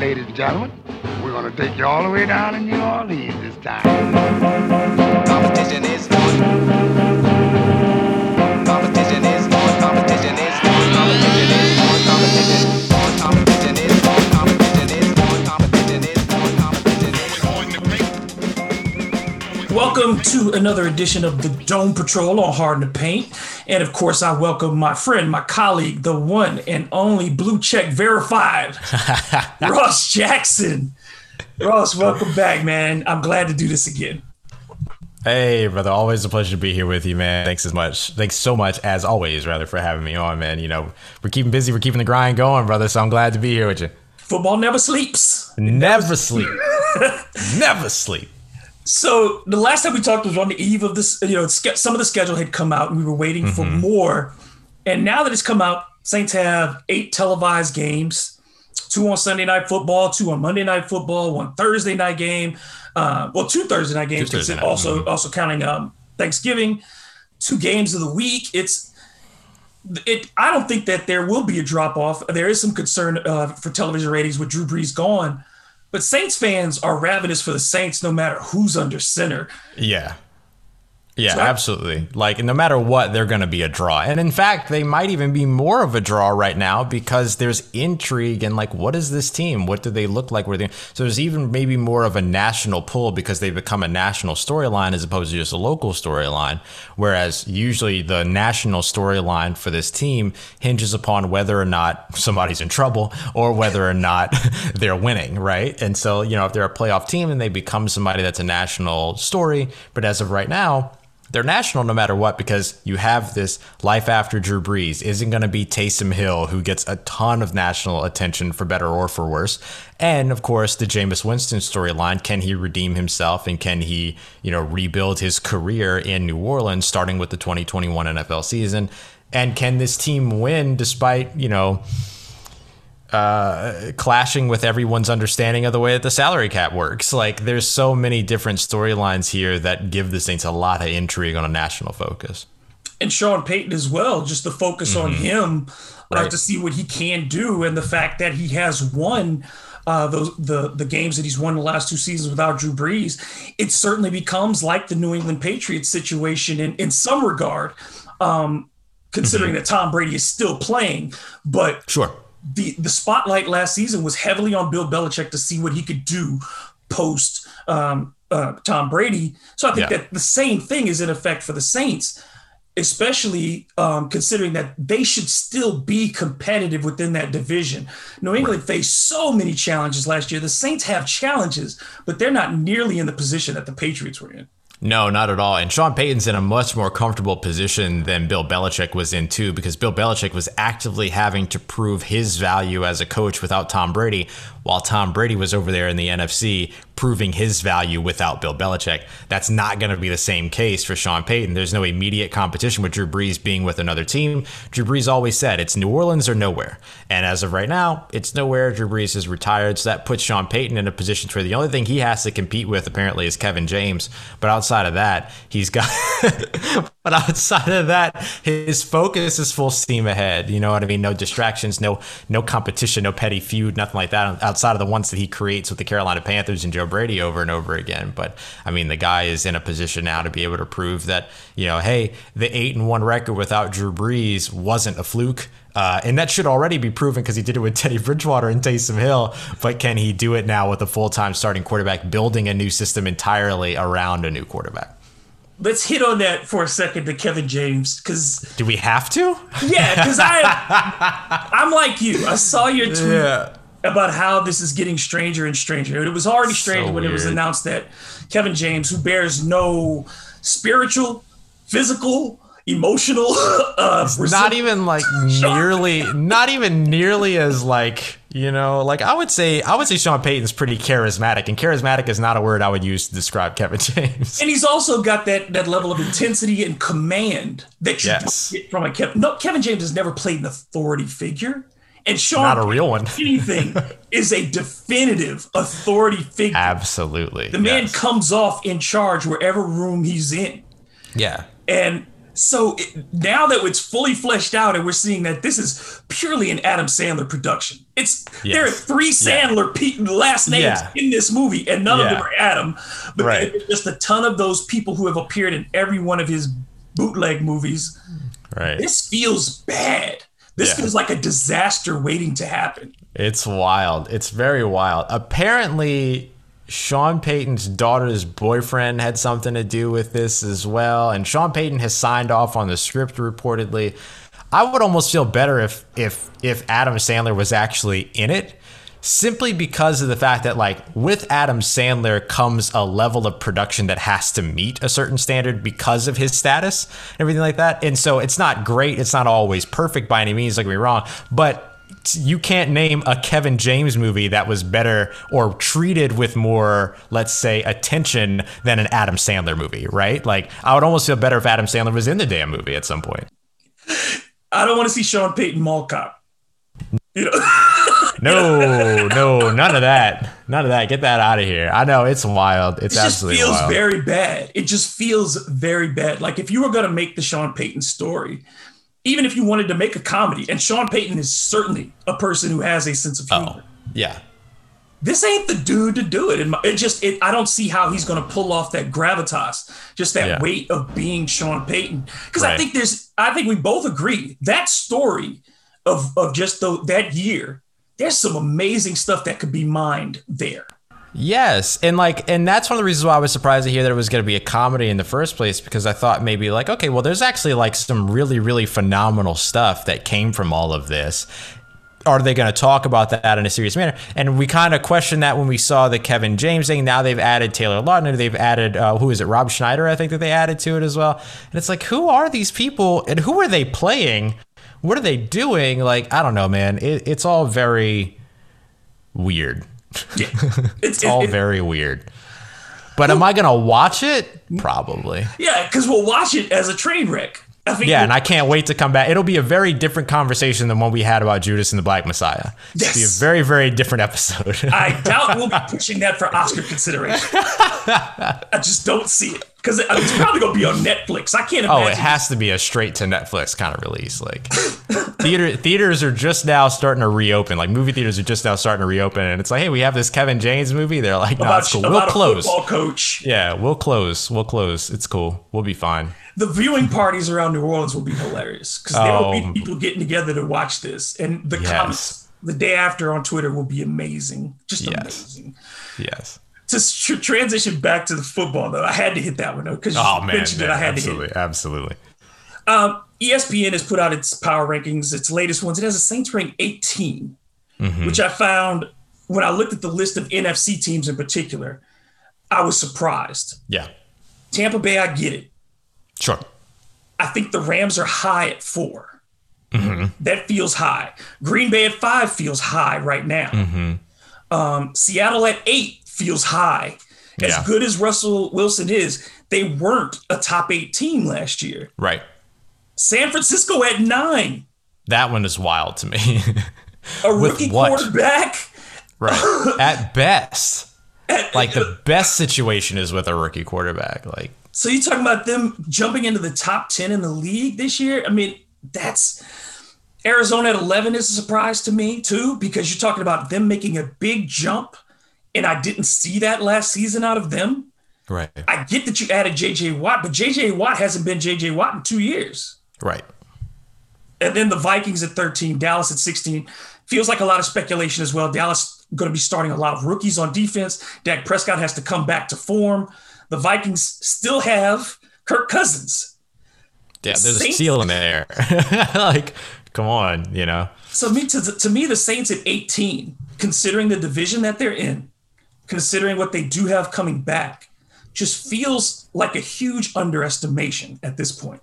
Ladies and gentlemen, we're going to take you all the way down to New Orleans this time. Competition is on. Competition is on. Competition is on. Competition is on. Competition is on. Competition is on. Competition is on. Competition is on. Competition is on. Welcome to another edition of the Dome Patrol on Hard to Paint. And of course, I welcome my friend, my colleague, the one and only blue check verified, Ross Jackson. Ross, welcome back, man. I'm glad to do this again. Hey, brother. Always a pleasure to be here with you, man. Thanks as much. Thanks so much, as always, rather, for having me on, man. You know, we're keeping busy. We're keeping the grind going, brother. So I'm glad to be here with you. Football never sleeps. Never sleep. never sleep. So the last time we talked was on the eve of this. You know, some of the schedule had come out, and we were waiting mm-hmm. for more. And now that it's come out, Saints have eight televised games: two on Sunday night football, two on Monday night football, one Thursday night game. Uh, well, two Thursday night games, Thursday night. also mm-hmm. also counting um, Thanksgiving. Two games of the week. It's it. I don't think that there will be a drop off. There is some concern uh, for television ratings with Drew Brees gone but Saints fans are ravenous for the Saints no matter who's under center. Yeah. Yeah, so, absolutely. Like no matter what, they're going to be a draw. And in fact, they might even be more of a draw right now because there's intrigue and like what is this team? What do they look like? Where they So there's even maybe more of a national pull because they've become a national storyline as opposed to just a local storyline. Whereas usually the national storyline for this team hinges upon whether or not somebody's in trouble or whether or not they're winning, right? And so, you know, if they're a playoff team and they become somebody that's a national story, but as of right now, they're national no matter what because you have this life after Drew Brees isn't going to be Taysom Hill who gets a ton of national attention for better or for worse, and of course the Jameis Winston storyline. Can he redeem himself and can he you know rebuild his career in New Orleans starting with the 2021 NFL season? And can this team win despite you know? Uh, clashing with everyone's understanding of the way that the salary cap works. Like, there's so many different storylines here that give the Saints a lot of intrigue on a national focus. And Sean Payton as well, just the focus mm-hmm. on him uh, right. to see what he can do, and the fact that he has won. Uh, those the the games that he's won the last two seasons without Drew Brees, it certainly becomes like the New England Patriots situation in in some regard, um, considering mm-hmm. that Tom Brady is still playing. But sure, the the spotlight last season was heavily on Bill Belichick to see what he could do post um, uh, Tom Brady. So I think yeah. that the same thing is in effect for the Saints, especially um, considering that they should still be competitive within that division. New England right. faced so many challenges last year. The Saints have challenges, but they're not nearly in the position that the Patriots were in. No, not at all. And Sean Payton's in a much more comfortable position than Bill Belichick was in, too, because Bill Belichick was actively having to prove his value as a coach without Tom Brady, while Tom Brady was over there in the NFC proving his value without Bill Belichick. That's not going to be the same case for Sean Payton. There's no immediate competition with Drew Brees being with another team. Drew Brees always said it's New Orleans or nowhere. And as of right now, it's nowhere. Drew Brees is retired. So that puts Sean Payton in a position where the only thing he has to compete with apparently is Kevin James. But outside of that, he's got. but outside of that, his focus is full steam ahead. You know what I mean? No distractions, no no competition, no petty feud, nothing like that outside of the ones that he creates with the Carolina Panthers and Joe Brady over and over again. But I mean, the guy is in a position now to be able to prove that, you know, hey, the eight and one record without Drew Brees wasn't a fluke. Uh, and that should already be proven because he did it with Teddy Bridgewater and Taysom Hill. But can he do it now with a full time starting quarterback, building a new system entirely around a new quarterback? let's hit on that for a second to Kevin James because do we have to? Yeah, because I I'm like you. I saw your tweet yeah. About how this is getting stranger and stranger. It was already strange so when weird. it was announced that Kevin James, who bears no spiritual, physical, emotional, uh, not even like nearly, not even nearly as like you know, like I would say, I would say Sean Payton's pretty charismatic, and charismatic is not a word I would use to describe Kevin James. And he's also got that that level of intensity and command that you yes. get from a Kevin. No, Kevin James has never played an authority figure, and Sean not a real one. anything is a definitive authority figure. Absolutely, the man yes. comes off in charge wherever room he's in. Yeah, and So it, now that it's fully fleshed out, and we're seeing that this is purely an Adam Sandler production. It's yes. there are three Sandler yeah. last names yeah. in this movie, and none yeah. of them are Adam. But right. there's just a ton of those people who have appeared in every one of his bootleg movies. Right. This feels bad. This feels like a disaster waiting to happen. It's wild. It's very wild. Apparently, Sean Payton's daughter's boyfriend had something to do with this as well. And Sean Payton has signed off on the script reportedly. I would almost feel better if if if Adam Sandler was actually in it simply because of the fact that like with Adam Sandler comes a level of production that has to meet a certain standard because of his status and everything like that. And so it's not great, it's not always perfect by any means, get me wrong, but you can't name a Kevin James movie that was better or treated with more, let's say, attention than an Adam Sandler movie, right? Like, I would almost feel better if Adam Sandler was in the damn movie at some point. I don't want to see Sean Payton mall cop. You know? no, no, none of that. None of that. Get that out of here. I know it's wild. It's it absolutely feels wild. very bad. It just feels very bad. Like if you were going to make the Sean Payton story, even if you wanted to make a comedy, and Sean Payton is certainly a person who has a sense of oh, humor. Oh, yeah. This ain't the dude to do it. And it just, it, I don't see how he's going to pull off that gravitas, just that yeah. weight of being Sean Payton. Because right. I think there's, I think we both agree that story of of just the, that year. There's some amazing stuff that could be mined there. Yes, and like, and that's one of the reasons why I was surprised to hear that it was going to be a comedy in the first place because I thought maybe like, okay, well, there's actually like some really, really phenomenal stuff that came from all of this. Are they going to talk about that in a serious manner? And we kind of questioned that when we saw the Kevin James thing. Now they've added Taylor Lautner. They've added uh, who is it? Rob Schneider, I think that they added to it as well. And it's like, who are these people and who are they playing? What are they doing? Like, I don't know, man. It, it's all very weird. Yeah. It's, all it, very weird. But well, am I going to watch it? Probably. Yeah, because we'll watch it as a train wreck. Yeah, and I can't wait to come back. It'll be a very different conversation than what we had about Judas and the Black Messiah. Yes. It'll be a very, very different episode. I doubt we'll be pushing that for Oscar consideration. I just don't see it because it's probably gonna be on Netflix. I can't. Imagine. Oh, it has to be a straight to Netflix kind of release. Like theater theaters are just now starting to reopen. Like movie theaters are just now starting to reopen, and it's like, hey, we have this Kevin James movie. They're like, no, it's cool. We'll close. coach. Yeah, we'll close. We'll close. It's cool. We'll be fine. The viewing parties around New Orleans will be hilarious because there will be oh. people getting together to watch this, and the yes. comments the day after on Twitter will be amazing. Just yes. amazing. Yes to transition back to the football though, I had to hit that one though because you oh, man, mentioned man, it. I had absolutely, to hit. Absolutely. Um, ESPN has put out its power rankings, its latest ones. It has a Saints rank 18, mm-hmm. which I found when I looked at the list of NFC teams in particular, I was surprised. Yeah. Tampa Bay, I get it. Sure. I think the Rams are high at 4 mm-hmm. That feels high. Green Bay at five feels high right now. Mm-hmm. Um, Seattle at eight feels high. As yeah. good as Russell Wilson is, they weren't a top eight team last year. Right. San Francisco at nine. That one is wild to me. a rookie quarterback. Right. At best. At, like the best situation is with a rookie quarterback. Like So you talking about them jumping into the top 10 in the league this year? I mean, that's Arizona at 11 is a surprise to me too because you're talking about them making a big jump and I didn't see that last season out of them. Right. I get that you added JJ Watt, but JJ Watt hasn't been JJ Watt in two years. Right. And then the Vikings at 13, Dallas at 16. Feels like a lot of speculation as well. Dallas going to be starting a lot of rookies on defense. Dak Prescott has to come back to form. The Vikings still have Kirk Cousins. Yeah, there's Saints, a seal in there. like, come on, you know. So me to, to me, the Saints at 18, considering the division that they're in, considering what they do have coming back, just feels like a huge underestimation at this point.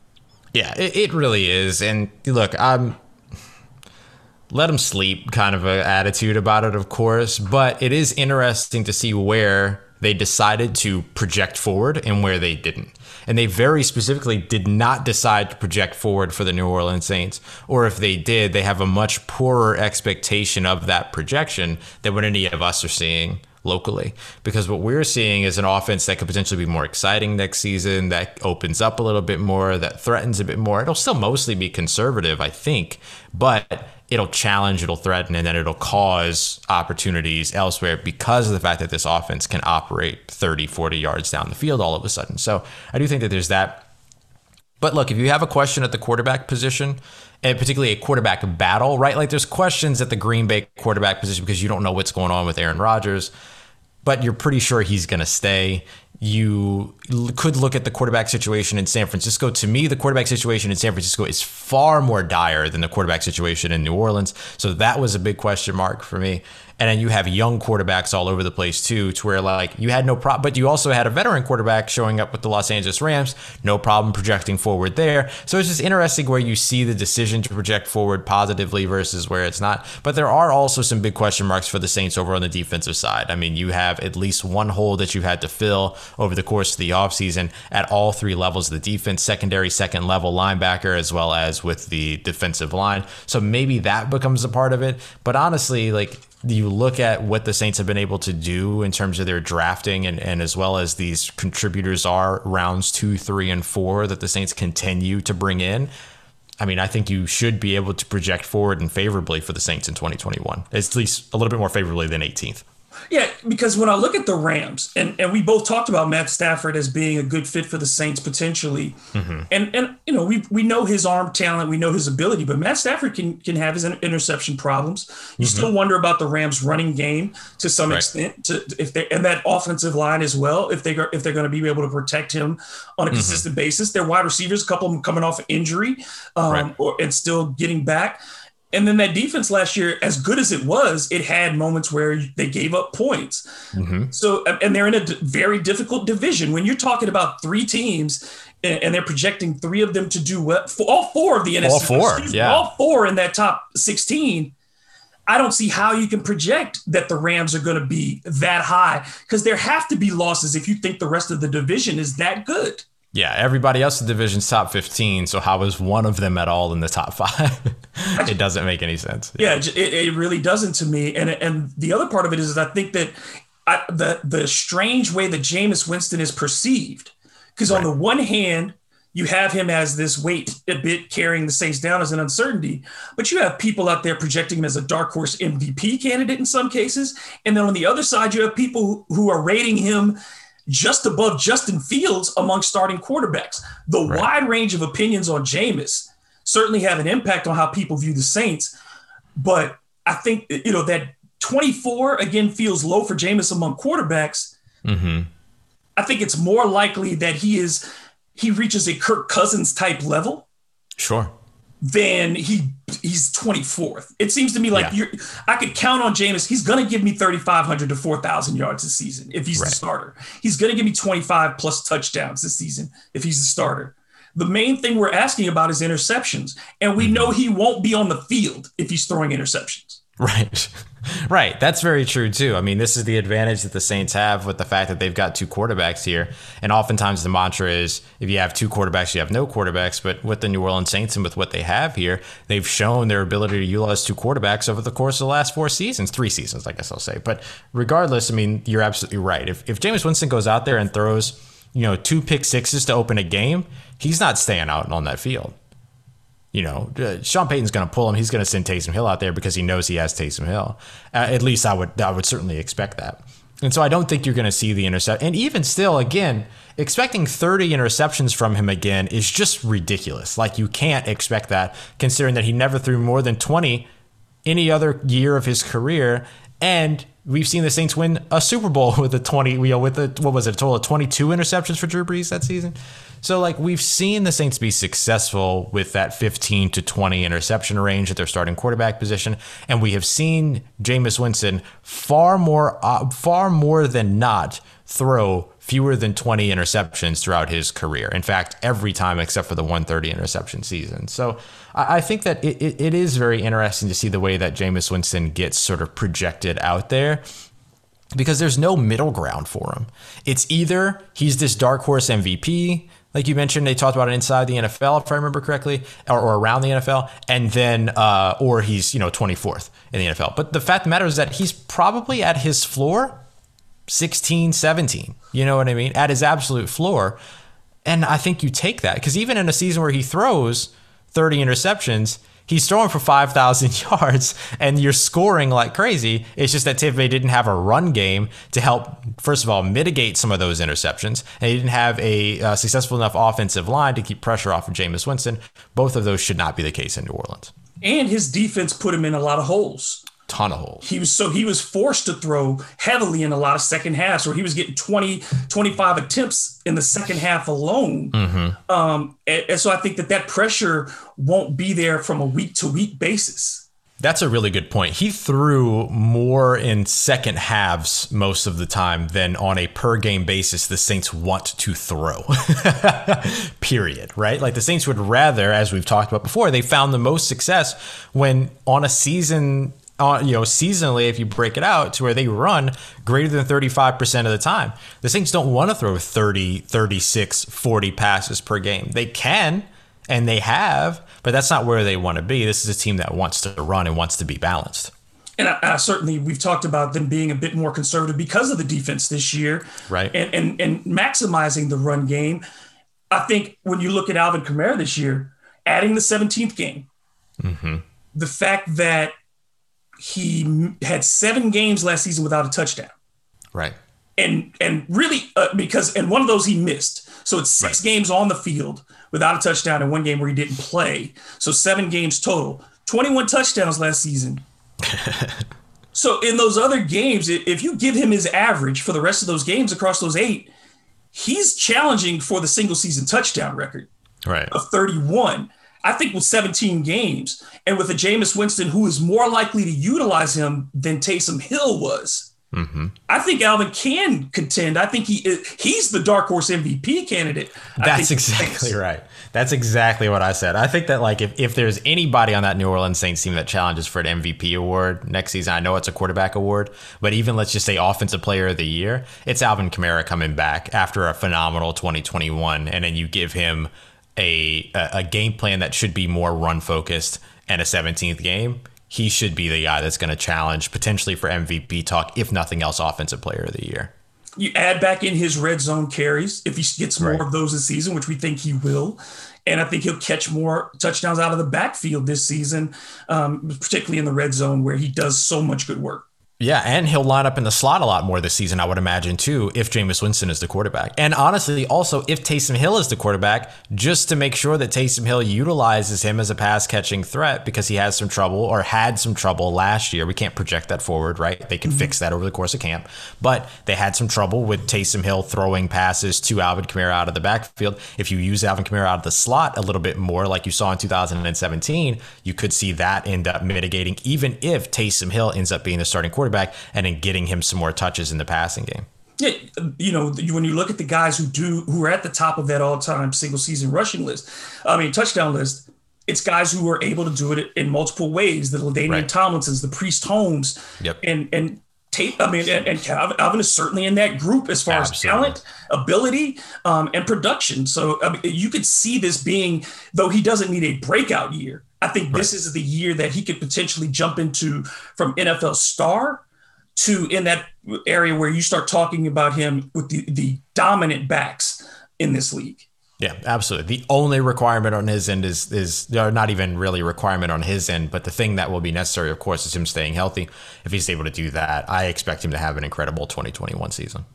Yeah, it, it really is. And look, I'm let them sleep kind of an attitude about it, of course, but it is interesting to see where they decided to project forward and where they didn't. And they very specifically did not decide to project forward for the New Orleans Saints. Or if they did, they have a much poorer expectation of that projection than what any of us are seeing locally. Because what we're seeing is an offense that could potentially be more exciting next season, that opens up a little bit more, that threatens a bit more. It'll still mostly be conservative, I think, but it'll challenge, it'll threaten, and then it'll cause opportunities elsewhere because of the fact that this offense can operate 30, 40 yards down the field all of a sudden. So I do think that there's that. But look, if you have a question at the quarterback position, and particularly a quarterback battle, right? Like there's questions at the Green Bay quarterback position because you don't know what's going on with Aaron Rodgers, but you're pretty sure he's going to stay. You could look at the quarterback situation in San Francisco. To me, the quarterback situation in San Francisco is far more dire than the quarterback situation in New Orleans. So that was a big question mark for me. And then you have young quarterbacks all over the place too, to where like you had no problem, but you also had a veteran quarterback showing up with the Los Angeles Rams, no problem projecting forward there. So it's just interesting where you see the decision to project forward positively versus where it's not. But there are also some big question marks for the Saints over on the defensive side. I mean, you have at least one hole that you've had to fill over the course of the offseason at all three levels of the defense, secondary, second level linebacker, as well as with the defensive line. So maybe that becomes a part of it. But honestly, like you look at what the Saints have been able to do in terms of their drafting and, and as well as these contributors are rounds two, three, and four that the Saints continue to bring in. I mean, I think you should be able to project forward and favorably for the Saints in 2021, at least a little bit more favorably than 18th. Yeah, because when I look at the Rams, and, and we both talked about Matt Stafford as being a good fit for the Saints potentially, mm-hmm. and and you know we we know his arm talent, we know his ability, but Matt Stafford can can have his interception problems. You mm-hmm. still wonder about the Rams' running game to some right. extent, to if they and that offensive line as well, if they if they're going to be able to protect him on a mm-hmm. consistent basis. Their wide receivers, a couple of them coming off injury, um, right. or and still getting back. And then that defense last year, as good as it was, it had moments where they gave up points. Mm-hmm. So, and they're in a very difficult division. When you're talking about three teams and they're projecting three of them to do well, all four of the NFC, all four, yeah, all four in that top 16. I don't see how you can project that the Rams are going to be that high because there have to be losses if you think the rest of the division is that good. Yeah, everybody else in the division's top 15. So how is one of them at all in the top five? it doesn't make any sense. Yeah, yeah it, it, really doesn't to me. And and the other part of it is, I think that I, the the strange way that Jameis Winston is perceived, because right. on the one hand, you have him as this weight a bit carrying the Saints down as an uncertainty, but you have people out there projecting him as a dark horse MVP candidate in some cases, and then on the other side, you have people who are rating him just above Justin Fields among starting quarterbacks. The right. wide range of opinions on Jameis certainly have an impact on how people view the Saints. But I think, you know, that 24 again feels low for Jameis among quarterbacks. Mm-hmm. I think it's more likely that he is he reaches a Kirk Cousins type level. Sure then he he's 24th. It seems to me like yeah. you're I could count on Jameis. He's gonna give me 3,500 to 4,000 yards this season if he's right. the starter. He's gonna give me 25 plus touchdowns this season if he's the starter. The main thing we're asking about is interceptions, and we mm-hmm. know he won't be on the field if he's throwing interceptions. Right. Right. That's very true too. I mean, this is the advantage that the Saints have with the fact that they've got two quarterbacks here. And oftentimes the mantra is if you have two quarterbacks, you have no quarterbacks. But with the New Orleans Saints and with what they have here, they've shown their ability to utilize two quarterbacks over the course of the last four seasons, three seasons, I guess I'll say. But regardless, I mean, you're absolutely right. If if Jameis Winston goes out there and throws, you know, two pick sixes to open a game, he's not staying out on that field you know, uh, Sean Payton's going to pull him. He's going to send Taysom Hill out there because he knows he has Taysom Hill. Uh, at least I would I would certainly expect that. And so I don't think you're going to see the intercept. And even still, again, expecting 30 interceptions from him again is just ridiculous. Like you can't expect that, considering that he never threw more than 20 any other year of his career. And we've seen the Saints win a Super Bowl with a 20, you know, with a, what was it, a total of 22 interceptions for Drew Brees that season. So, like, we've seen the Saints be successful with that 15 to 20 interception range at their starting quarterback position. And we have seen Jameis Winston far more, uh, far more than not throw fewer than 20 interceptions throughout his career. In fact, every time except for the 130 interception season. So I, think that it, it, it is very interesting to see the way that Jameis Winston gets sort of projected out there because there's no middle ground for him. It's either he's this dark horse MVP like you mentioned, they talked about it inside the NFL, if I remember correctly, or, or around the NFL, and then uh, or he's you know 24th in the NFL. But the fact of the matter is that he's probably at his floor 16, 17. You know what I mean? At his absolute floor. And I think you take that because even in a season where he throws 30 interceptions, he's throwing for 5,000 yards and you're scoring like crazy. It's just that Tampa Bay didn't have a run game to help, first of all, mitigate some of those interceptions. And he didn't have a uh, successful enough offensive line to keep pressure off of Jameis Winston. Both of those should not be the case in New Orleans. And his defense put him in a lot of holes ton of holes. He was so he was forced to throw heavily in a lot of second halves where he was getting 20, 25 attempts in the second half alone. Mm-hmm. Um, and, and so I think that that pressure won't be there from a week to week basis. That's a really good point. He threw more in second halves most of the time than on a per game basis the Saints want to throw. Period. Right? Like the Saints would rather, as we've talked about before, they found the most success when on a season uh, you know, seasonally, if you break it out to where they run greater than 35% of the time. The Saints don't want to throw 30, 36, 40 passes per game. They can, and they have, but that's not where they want to be. This is a team that wants to run and wants to be balanced. And I, certainly, we've talked about them being a bit more conservative because of the defense this year, right? And and, and maximizing the run game. I think when you look at Alvin Kamara this year, adding the 17th game, mm-hmm. the fact that he had seven games last season without a touchdown. Right. And and really uh, because and one of those he missed. So it's six right. games on the field without a touchdown and one game where he didn't play. So seven games total. 21 touchdowns last season. so in those other games, if you give him his average for the rest of those games across those eight, he's challenging for the single season touchdown record right. of 31. I think with 17 games and with a Jameis Winston who is more likely to utilize him than Taysom Hill was. Mm-hmm. I think Alvin can contend. I think he he's the dark horse MVP candidate. That's exactly right. That's exactly what I said. I think that like if, if there's anybody on that New Orleans Saints team that challenges for an MVP award next season, I know it's a quarterback award, but even let's just say offensive player of the year, it's Alvin Kamara coming back after a phenomenal 2021, and then you give him a a game plan that should be more run focused and a 17th game, he should be the guy that's going to challenge potentially for MVP talk, if nothing else, offensive player of the year. You add back in his red zone carries if he gets more right. of those this season, which we think he will. And I think he'll catch more touchdowns out of the backfield this season, um, particularly in the red zone where he does so much good work. Yeah, and he'll line up in the slot a lot more this season, I would imagine, too, if Jameis Winston is the quarterback. And honestly, also if Taysom Hill is the quarterback, just to make sure that Taysom Hill utilizes him as a pass catching threat because he has some trouble or had some trouble last year. We can't project that forward, right? They can mm-hmm. fix that over the course of camp. But they had some trouble with Taysom Hill throwing passes to Alvin Kamara out of the backfield. If you use Alvin Kamara out of the slot a little bit more, like you saw in 2017, you could see that end up mitigating, even if Taysom Hill ends up being the starting quarterback quarterback and in getting him some more touches in the passing game. Yeah, you know, when you look at the guys who do who are at the top of that all-time single season rushing list, I mean touchdown list, it's guys who are able to do it in multiple ways. The LaDainian right. Tomlinsons, the Priest Holmes, yep. and and Tate. I mean, and, and Calvin, Alvin is certainly in that group as far Absolutely. as talent, ability, um, and production. So I mean, you could see this being, though he doesn't need a breakout year. I think right. this is the year that he could potentially jump into from NFL star to in that area where you start talking about him with the, the dominant backs in this league. Yeah, absolutely. The only requirement on his end is is not even really a requirement on his end, but the thing that will be necessary, of course, is him staying healthy. If he's able to do that, I expect him to have an incredible 2021 season.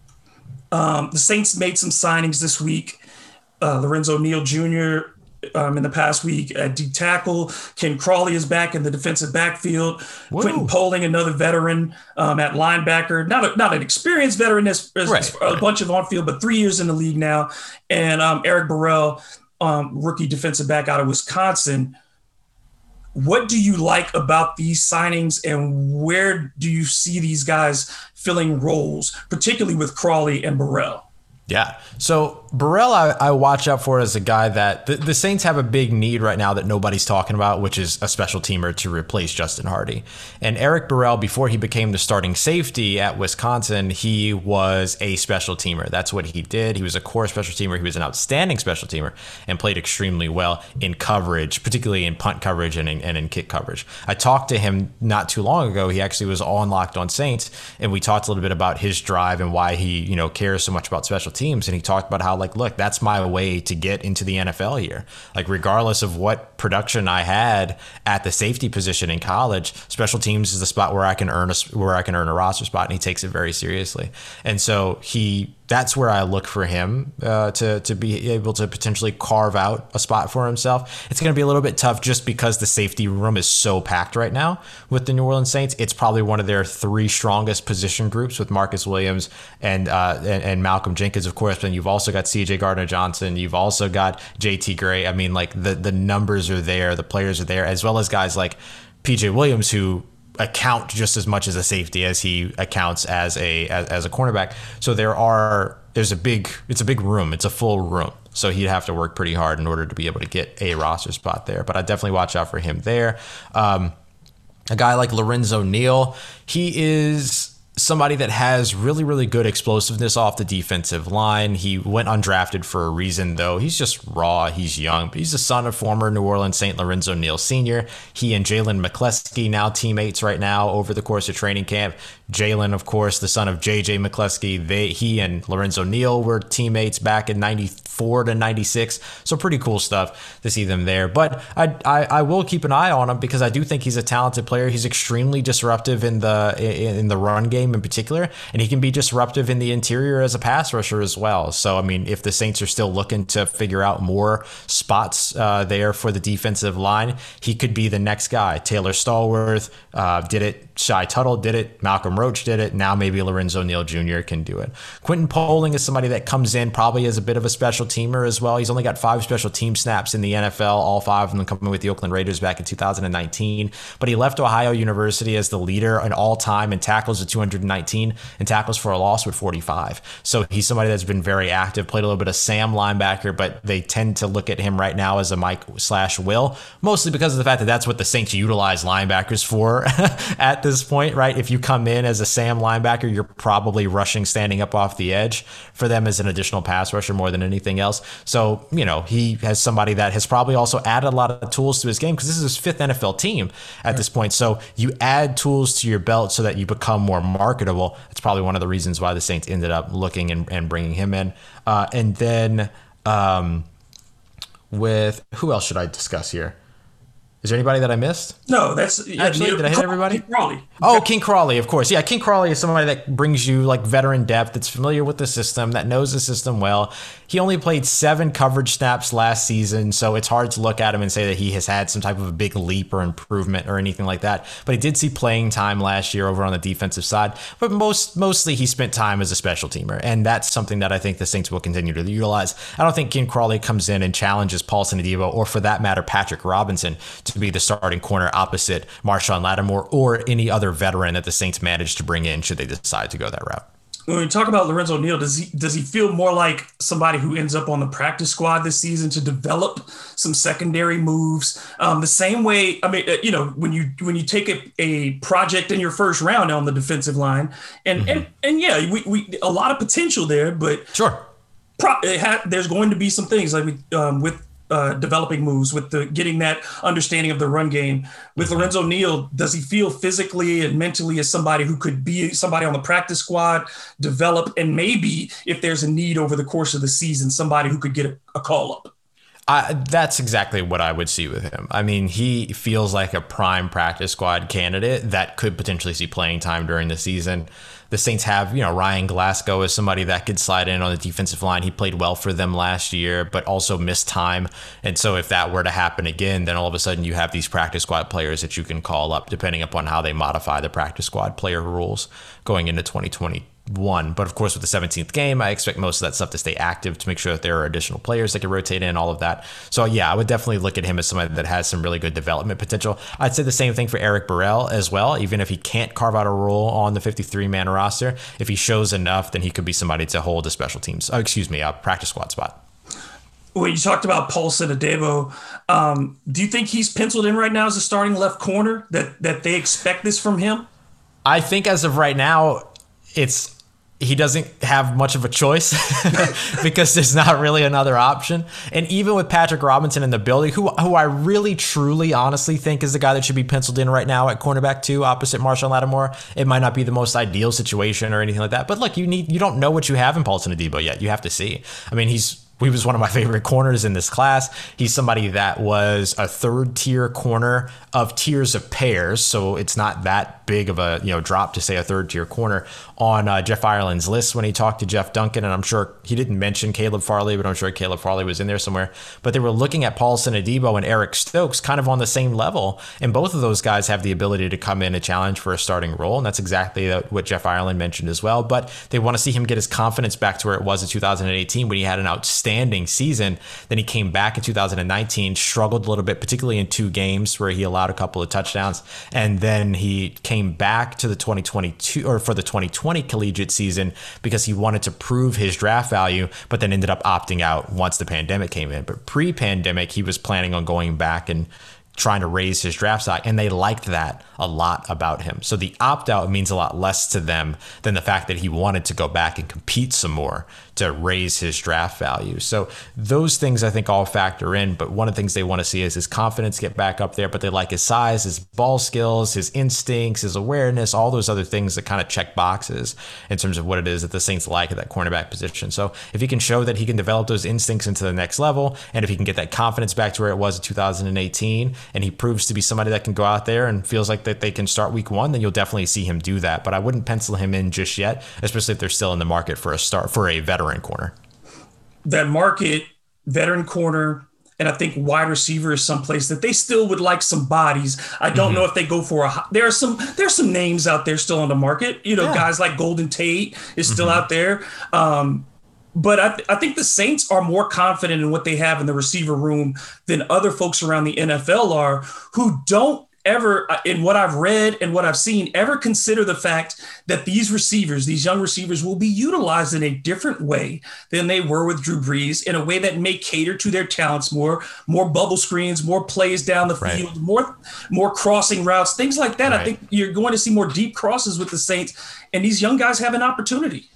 Um, the Saints made some signings this week. Uh, Lorenzo Neal Jr um, in the past week at D tackle. Ken Crawley is back in the defensive backfield. Whoa. Quinton Poling, another veteran um, at linebacker. Not a, not an experienced veteran, as, as right, a right. bunch of on field, but three years in the league now. And um, Eric Burrell, um, rookie defensive back out of Wisconsin. What do you like about these signings, and where do you see these guys filling roles, particularly with Crawley and Burrell? Yeah. So Burrell, I, I, watch out for as a guy that the, the, Saints have a big need right now that nobody's talking about, which is a special teamer to replace Justin Hardy. And Eric Burrell, before he became the starting safety at Wisconsin, he was a special teamer. That's what he did. He was a core special teamer. He was an outstanding special teamer and played extremely well in coverage, particularly in punt coverage and in, and in kick coverage. I talked to him not too long ago. He actually was on Locked on Saints, and we talked a little bit about his drive and why he you know cares so much about special teams. And he talked about how like, look, that's my way to get into the NFL here. Like, regardless of what production I had at the safety position in college, special teams is the spot where I can earn a where I can earn a roster spot, and he takes it very seriously. And so he that's where I look for him uh, to to be able to potentially carve out a spot for himself. It's going to be a little bit tough just because the safety room is so packed right now with the New Orleans Saints. It's probably one of their three strongest position groups with Marcus Williams and uh, and, and, Malcolm Jenkins, of course. But you've also got C.J. Gardner Johnson. You've also got J.T. Gray. I mean, like the the numbers are there, the players are there, as well as guys like P.J. Williams who account just as much as a safety as he accounts as a as, as a cornerback. So there are there's a big it's a big room. It's a full room. So he'd have to work pretty hard in order to be able to get a roster spot there. But I definitely watch out for him there. Um, a guy like Lorenzo Neal, he is somebody that has really, really good explosiveness off the defensive line. He went undrafted for a reason, though. He's just raw. He's young, but he's the son of former New Orleans St. Lorenzo Neal Sr. He and Jalen McCleskey now teammates right now over the course of training camp. Jalen, of course, the son of JJ McCleskey. They, he and Lorenzo Neal were teammates back in 94 to 96. So pretty cool stuff to see them there. But I, I, I will keep an eye on him because I do think he's a talented player. He's extremely disruptive in the, in the run game in particular, and he can be disruptive in the interior as a pass rusher as well. So, I mean, if the Saints are still looking to figure out more spots uh, there for the defensive line, he could be the next guy. Taylor Stallworth uh, did it Shy Tuttle did it. Malcolm Roach did it. Now maybe Lorenzo Neal Jr. can do it. Quinton Poling is somebody that comes in probably as a bit of a special teamer as well. He's only got five special team snaps in the NFL, all five of them coming with the Oakland Raiders back in 2019. But he left Ohio University as the leader in all time in tackles with 219 and tackles for a loss with 45. So he's somebody that's been very active, played a little bit of Sam linebacker, but they tend to look at him right now as a Mike slash Will, mostly because of the fact that that's what the Saints utilize linebackers for at the this point, right? If you come in as a Sam linebacker, you're probably rushing standing up off the edge for them as an additional pass rusher more than anything else. So, you know, he has somebody that has probably also added a lot of tools to his game because this is his fifth NFL team at right. this point. So you add tools to your belt so that you become more marketable. That's probably one of the reasons why the Saints ended up looking and, and bringing him in. Uh, and then um, with who else should I discuss here? Is there anybody that I missed? No, that's yeah, actually. Did I hit everybody? Ken Crawley. Oh, Ken Crawley, of course. Yeah, Ken Crawley is somebody that brings you like veteran depth, that's familiar with the system, that knows the system well. He only played seven coverage snaps last season, so it's hard to look at him and say that he has had some type of a big leap or improvement or anything like that. But he did see playing time last year over on the defensive side. But most mostly he spent time as a special teamer, and that's something that I think the Saints will continue to utilize. I don't think Ken Crawley comes in and challenges Paulson Adebo, or for that matter, Patrick Robinson to be the starting corner opposite Marshon Lattimore or any other veteran that the Saints managed to bring in should they decide to go that route when we talk about Lorenzo Neal, does he does he feel more like somebody who ends up on the practice squad this season to develop some secondary moves? Um, the same way, I mean, uh, you know, when you when you take a, a project in your first round on the defensive line, and mm-hmm. and and yeah, we, we a lot of potential there, but sure, pro, ha, there's going to be some things like we, um, with uh, developing moves, with the getting that understanding of the run game. With mm-hmm. Lorenzo Neal, does he feel physically and mentally as somebody who could be somebody on the practice squad, develop, and maybe if there's a need over the course of the season, somebody who could get a, a call up? I, that's exactly what I would see with him. I mean, he feels like a prime practice squad candidate that could potentially see playing time during the season the Saints have, you know, Ryan Glasgow as somebody that could slide in on the defensive line. He played well for them last year, but also missed time. And so if that were to happen again, then all of a sudden you have these practice squad players that you can call up depending upon how they modify the practice squad player rules going into 2020 one. But of course, with the 17th game, I expect most of that stuff to stay active to make sure that there are additional players that can rotate in, all of that. So yeah, I would definitely look at him as somebody that has some really good development potential. I'd say the same thing for Eric Burrell as well. Even if he can't carve out a role on the 53 man roster, if he shows enough, then he could be somebody to hold a special teams. Oh, excuse me, a practice squad spot. When you talked about Paulson Adebo, um, do you think he's penciled in right now as a starting left corner? That that they expect this from him? I think as of right now, it's he doesn't have much of a choice because there's not really another option. And even with Patrick Robinson in the building, who who I really truly honestly think is the guy that should be penciled in right now at cornerback two opposite Marshall Lattimore, it might not be the most ideal situation or anything like that. But look, you need you don't know what you have in Paulson Adebo yet. You have to see. I mean, he's he was one of my favorite corners in this class. He's somebody that was a third tier corner of tiers of pairs, so it's not that big of a you know drop to say a third tier corner on uh, Jeff Ireland's list when he talked to Jeff Duncan, and I'm sure he didn't mention Caleb Farley, but I'm sure Caleb Farley was in there somewhere. But they were looking at Paulson Adebo and Eric Stokes kind of on the same level, and both of those guys have the ability to come in and challenge for a starting role, and that's exactly what Jeff Ireland mentioned as well. But they want to see him get his confidence back to where it was in 2018 when he had an outstanding season. Then he came back in 2019, struggled a little bit, particularly in two games where he allowed a couple of touchdowns, and then he came back to the 2022 or for the 2020 collegiate season because he wanted to prove his draft value, but then ended up opting out once the pandemic came in. But pre-pandemic, he was planning on going back and trying to raise his draft stock, and they liked that a lot about him. So the opt out means a lot less to them than the fact that he wanted to go back and compete some more to raise his draft value. So those things I think all factor in. But one of the things they want to see is his confidence get back up there. But they like his size, his ball skills, his instincts, his awareness, all those other things that kind of check boxes in terms of what it is that the Saints like at that cornerback position. So if he can show that he can develop those instincts into the next level, and if he can get that confidence back to where it was in 2018, and he proves to be somebody that can go out there and feels like that they can start week one, then you'll definitely see him do that. But I wouldn't pencil him in just yet, especially if they're still in the market for a start for a veteran corner. That market, veteran corner, and I think wide receiver is someplace that they still would like some bodies. I don't mm-hmm. know if they go for a. There are some there's some names out there still on the market. You know, yeah. guys like Golden Tate is still mm-hmm. out there. Um, but I, th- I think the Saints are more confident in what they have in the receiver room than other folks around the NFL are, who don't ever, uh, in what I've read and what I've seen, ever consider the fact that these receivers, these young receivers, will be utilized in a different way than they were with Drew Brees, in a way that may cater to their talents more, more bubble screens, more plays down the right. field, more more crossing routes, things like that. Right. I think you're going to see more deep crosses with the Saints, and these young guys have an opportunity.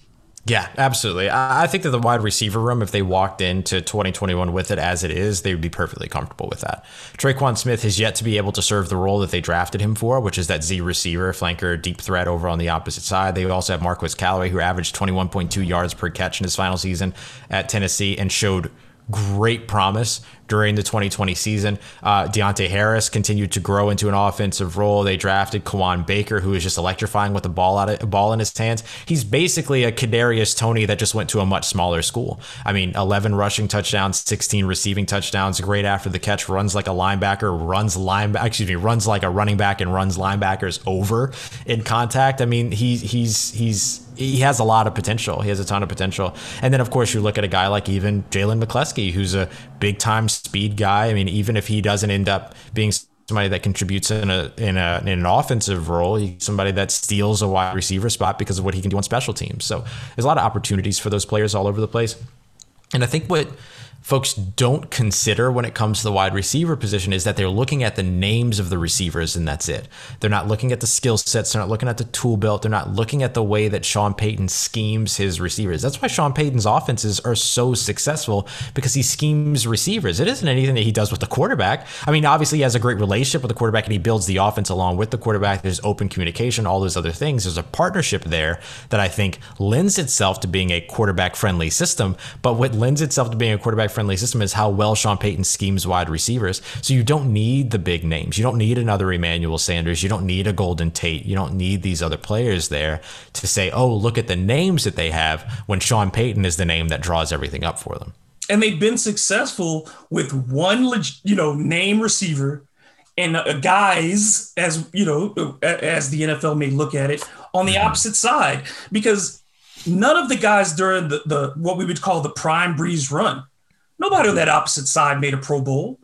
Yeah, absolutely. I think that the wide receiver room, if they walked into 2021 with it as it is, they would be perfectly comfortable with that. Tre'Quan Smith has yet to be able to serve the role that they drafted him for, which is that Z receiver, flanker, deep threat over on the opposite side. They also have Marquez Callaway, who averaged 21.2 yards per catch in his final season at Tennessee and showed great promise during the 2020 season. Uh, Deonte Harris continued to grow into an offensive role. They drafted Kawaan Baker, who is just electrifying with the ball out of, ball in his hands. He's basically a Kadarius Toney that just went to a much smaller school. I mean, 11 rushing touchdowns, 16 receiving touchdowns. Great after the catch. Runs like a linebacker. Runs line. Excuse me. Runs like a running back and runs linebackers over in contact. I mean, he he's he's he has a lot of potential. He has a ton of potential. And then, of course, you look at a guy like even Jalen McCleskey, who's a big time speed guy. I mean, even if he doesn't end up being somebody that contributes in a in a in an offensive role, he's somebody that steals a wide receiver spot because of what he can do on special teams. So there's a lot of opportunities for those players all over the place. And I think what folks don't consider when it comes to the wide receiver position is that they're looking at the names of the receivers and that's it. They're not looking at the skill sets, they're not looking at the tool belt, they're not looking at the way that Sean Payton schemes his receivers. That's why Sean Payton's offenses are so successful because he schemes receivers. It isn't anything that he does with the quarterback. I mean, obviously he has a great relationship with the quarterback and he builds the offense along with the quarterback. There's open communication, all those other things. There's a partnership there that I think lends itself to being a quarterback friendly system. But what lends itself to being a quarterback friendly system is how well Sean Payton schemes wide receivers. So you don't need the big names. You don't need another Emmanuel Sanders. You don't need a Golden Tate. You don't need these other players there to say, oh, look at the names that they have when Sean Payton is the name that draws everything up for them. And they've been successful with one, you know, name receiver and uh, guys, as you know, as the NFL may look at it, on the mm-hmm. opposite side because none of the guys during the, the what we would call the prime Brees run, nobody on that opposite side made a Pro Bowl.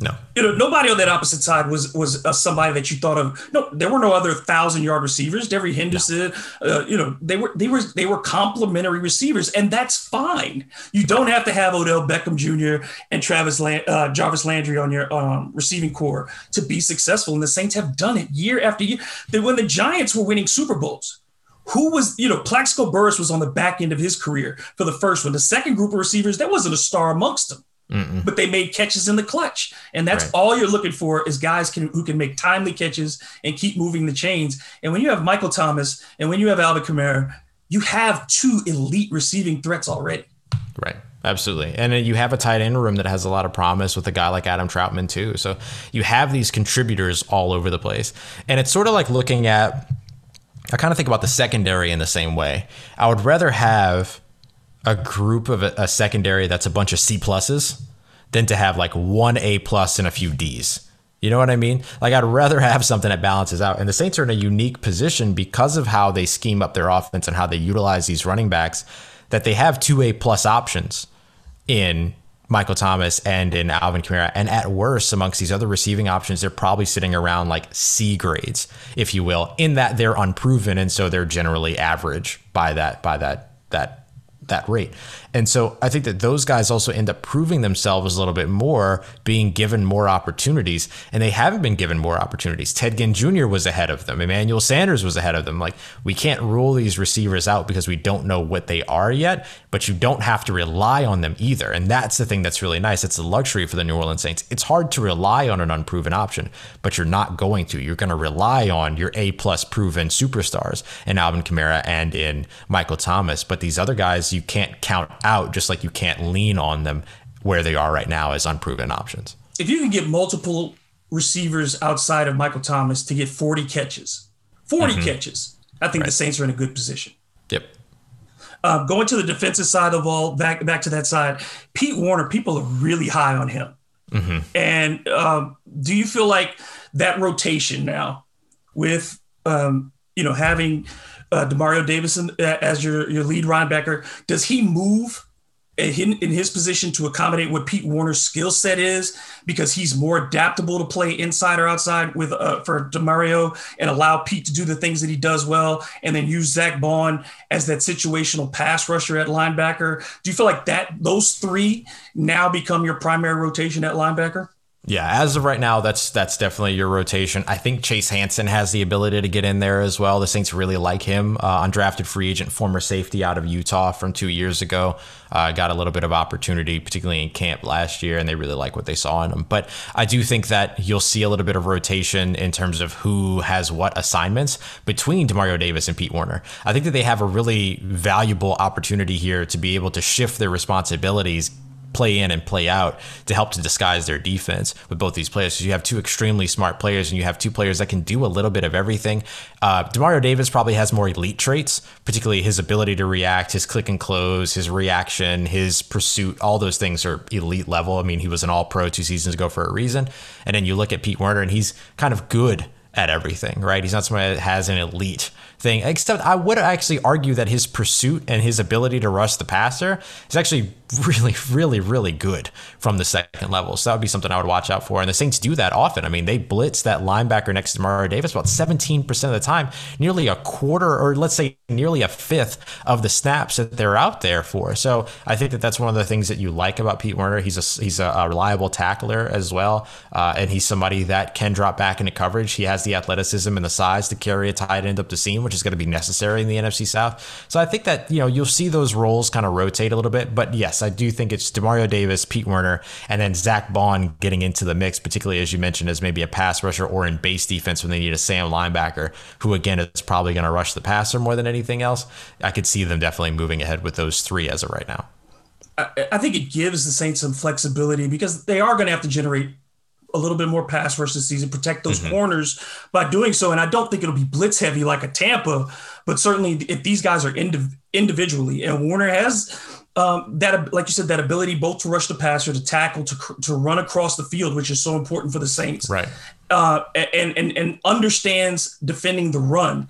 No, you know, nobody on that opposite side was was uh, somebody that you thought of. No, there were no other thousand yard receivers. Devery Henderson, no. uh, you know, they were they were they were complementary receivers, and that's fine. You don't have to have Odell Beckham Jr. and Travis Land, uh, Jarvis Landry on your um, receiving core to be successful. And the Saints have done it year after year. That when the Giants were winning Super Bowls, who was, you know, Plaxico Burress was on the back end of his career for the first one. The second group of receivers, there wasn't a star amongst them. Mm-mm. but they made catches in the clutch. And that's right. all you're looking for is guys can, who can make timely catches and keep moving the chains. And when you have Michael Thomas and when you have Alvin Kamara, you have two elite receiving threats already. Right. Absolutely. And you have a tight end room that has a lot of promise with a guy like Adam Trautman, too. So you have these contributors all over the place. And it's sort of like looking at, I kind of think about the secondary in the same way. I would rather have a group of a, a secondary that's a bunch of C pluses than to have like one A plus and a few D's. You know what I mean? Like I'd rather have something that balances out. And the Saints are in a unique position because of how they scheme up their offense and how they utilize these running backs that they have two A plus options in Michael Thomas and in Alvin Kamara. And at worst, amongst these other receiving options, they're probably sitting around like C grades, if you will, in that they're unproven and so they're generally average by that by that that that rate. And so I think that those guys also end up proving themselves a little bit more, being given more opportunities, and they haven't been given more opportunities. Ted Ginn Jr. was ahead of them. Emmanuel Sanders was ahead of them. Like we can't rule these receivers out because we don't know what they are yet, but you don't have to rely on them either. And that's the thing that's really nice. It's a luxury for the New Orleans Saints. It's hard to rely on an unproven option, but you're not going to. You're going to rely on your A plus proven superstars in Alvin Kamara and in Michael Thomas. But these other guys, you can't count out, just like you can't lean on them where they are right now as unproven options. If you can get multiple receivers outside of Michael Thomas to get 40 catches, 40 mm-hmm. catches, I think right. the Saints are in a good position. Yep. Uh, going to the defensive side of all, back back to that side, Pete Werner, people are really high on him. Mm-hmm. And um, do you feel like that rotation now with um, you know having uh, Demario Davison uh, as your your lead linebacker, does he move in, in his position to accommodate what Pete Werner's skill set is because he's more adaptable to play inside or outside with uh, for Demario and allow Pete to do the things that he does well, and then use Zack Baun as that situational pass rusher at linebacker. Do you feel like that those three now become your primary rotation at linebacker? Yeah, as of right now, that's that's definitely your rotation. I think Chase Hansen has the ability to get in there as well. The Saints really like him, uh, undrafted free agent, former safety out of Utah from two years ago. Uh, got a little bit of opportunity, particularly in camp last year, and they really like what they saw in him. But I do think that you'll see a little bit of rotation in terms of who has what assignments between Demario Davis and Pete Werner. I think that they have a really valuable opportunity here to be able to shift their responsibilities play in and play out to help to disguise their defense with both these players. So you have two extremely smart players and you have two players that can do a little bit of everything. Uh, Demario Davis probably has more elite traits, particularly his ability to react, his click and close, his reaction, his pursuit. All those things are elite level. I mean, he was an all pro two seasons ago for a reason. And then you look at Pete Werner and he's kind of good at everything, right? He's not somebody that has an elite thing. Except I would actually argue that his pursuit and his ability to rush the passer is actually really, really, really good from the second level. So that would be something I would watch out for. And the Saints do that often. I mean, they blitz that linebacker next to Mario Davis about 17% of the time, nearly a quarter, or let's say nearly a fifth of the snaps that they're out there for. So I think that that's one of the things that you like about Pete Werner. He's a he's a, reliable tackler as well, uh, and he's somebody that can drop back into coverage. He has the athleticism and the size to carry a tight end up the seam, which is going to be necessary in the NFC South. So I think that you know you'll see those roles kind of rotate a little bit. But yes, I do think it's Demario Davis, Pete Werner, and then Zack Baun getting into the mix, particularly as you mentioned, as maybe a pass rusher or in base defense when they need a Sam linebacker, who again is probably going to rush the passer more than anything else. I could see them definitely moving ahead with those three as of right now. I think it gives the Saints some flexibility because they are going to have to generate a little bit more pass rush this season, protect those mm-hmm. corners by doing so. And I don't think it'll be blitz heavy like a Tampa, but certainly if these guys are indiv- individually, and Werner has um, that, like you said, that ability both to rush the passer, to tackle, to to run across the field, which is so important for the Saints, right? Uh, and and and understands defending the run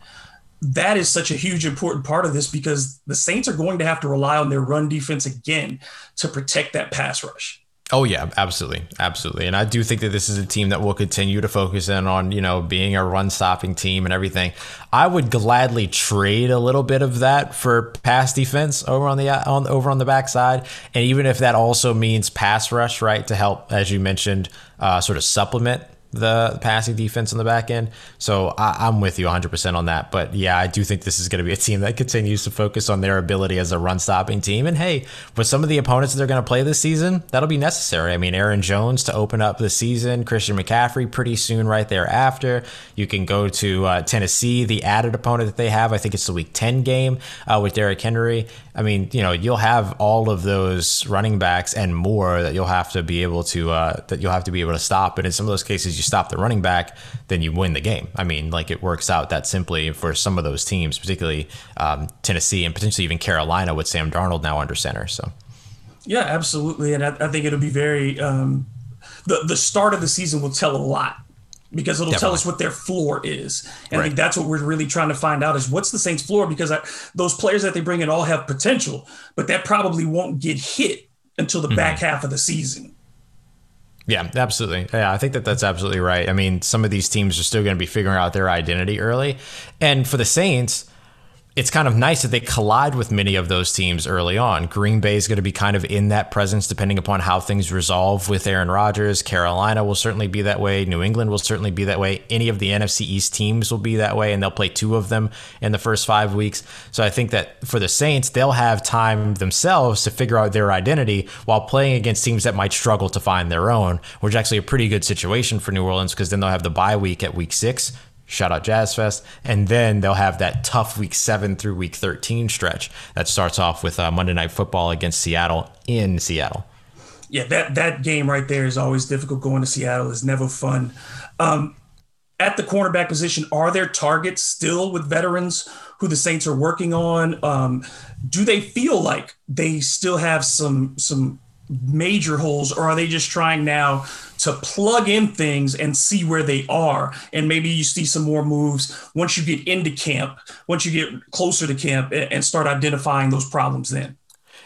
that is such a huge important part of this because the Saints are going to have to rely on their run defense again to protect that pass rush. Oh yeah, absolutely, absolutely, and I do think that this is a team that will continue to focus in on you know being a run stopping team and everything. I would gladly trade a little bit of that for pass defense over on the on over on the backside, and even if that also means pass rush, right, to help as you mentioned, uh, sort of supplement the passing defense on the back end. So I, am with you 100% on that. But yeah, I do think this is going to be a team that continues to focus on their ability as a run stopping team. And hey, with some of the opponents that they're going to play this season, that'll be necessary. I mean, Aaron Jones to open up the season, Christian McCaffrey pretty soon right thereafter. You can go to uh, Tennessee, the added opponent that they have. I think it's the week 10 game uh, with Derrick Henry. I mean, you know, you'll have all of those running backs and more that you'll have to be able to uh, that you'll have to be able to stop. But in some of those cases, you stop the running back, then you win the game. I mean, like it works out that simply for some of those teams, particularly um, Tennessee and potentially even Carolina with Sam Darnold now under center. So, yeah, absolutely, and I, I think it'll be very. Um, the the start of the season will tell a lot because it'll Definitely. tell us what their floor is. And right. I think that's what we're really trying to find out is what's the Saints floor because I, those players that they bring in all have potential, but that probably won't get hit until the mm-hmm. back half of the season. Yeah, absolutely. Yeah, I think that that's absolutely right. I mean, some of these teams are still going to be figuring out their identity early. And for the Saints, it's kind of nice that they collide with many of those teams early on. Green Bay is going to be kind of in that presence depending upon how things resolve with Aaron Rodgers. Carolina will certainly be that way. New England will certainly be that way. Any of the NFC East teams will be that way, and they'll play two of them in the first five weeks. So I think that for the Saints, they'll have time themselves to figure out their identity while playing against teams that might struggle to find their own, which is actually a pretty good situation for New Orleans because then they'll have the bye week at week six Shout out Jazz Fest. And then they'll have that tough week seven through week 13 stretch that starts off with uh, Monday Night Football against Seattle in Seattle. Yeah, that, that game right there is always difficult. Going to Seattle is never fun. Um, at the cornerback position, are there targets still with veterans who the Saints are working on? Um, do they feel like they still have some some major holes, or are they just trying now to plug in things and see where they are? And maybe you see some more moves once you get into camp, once you get closer to camp, and start identifying those problems then.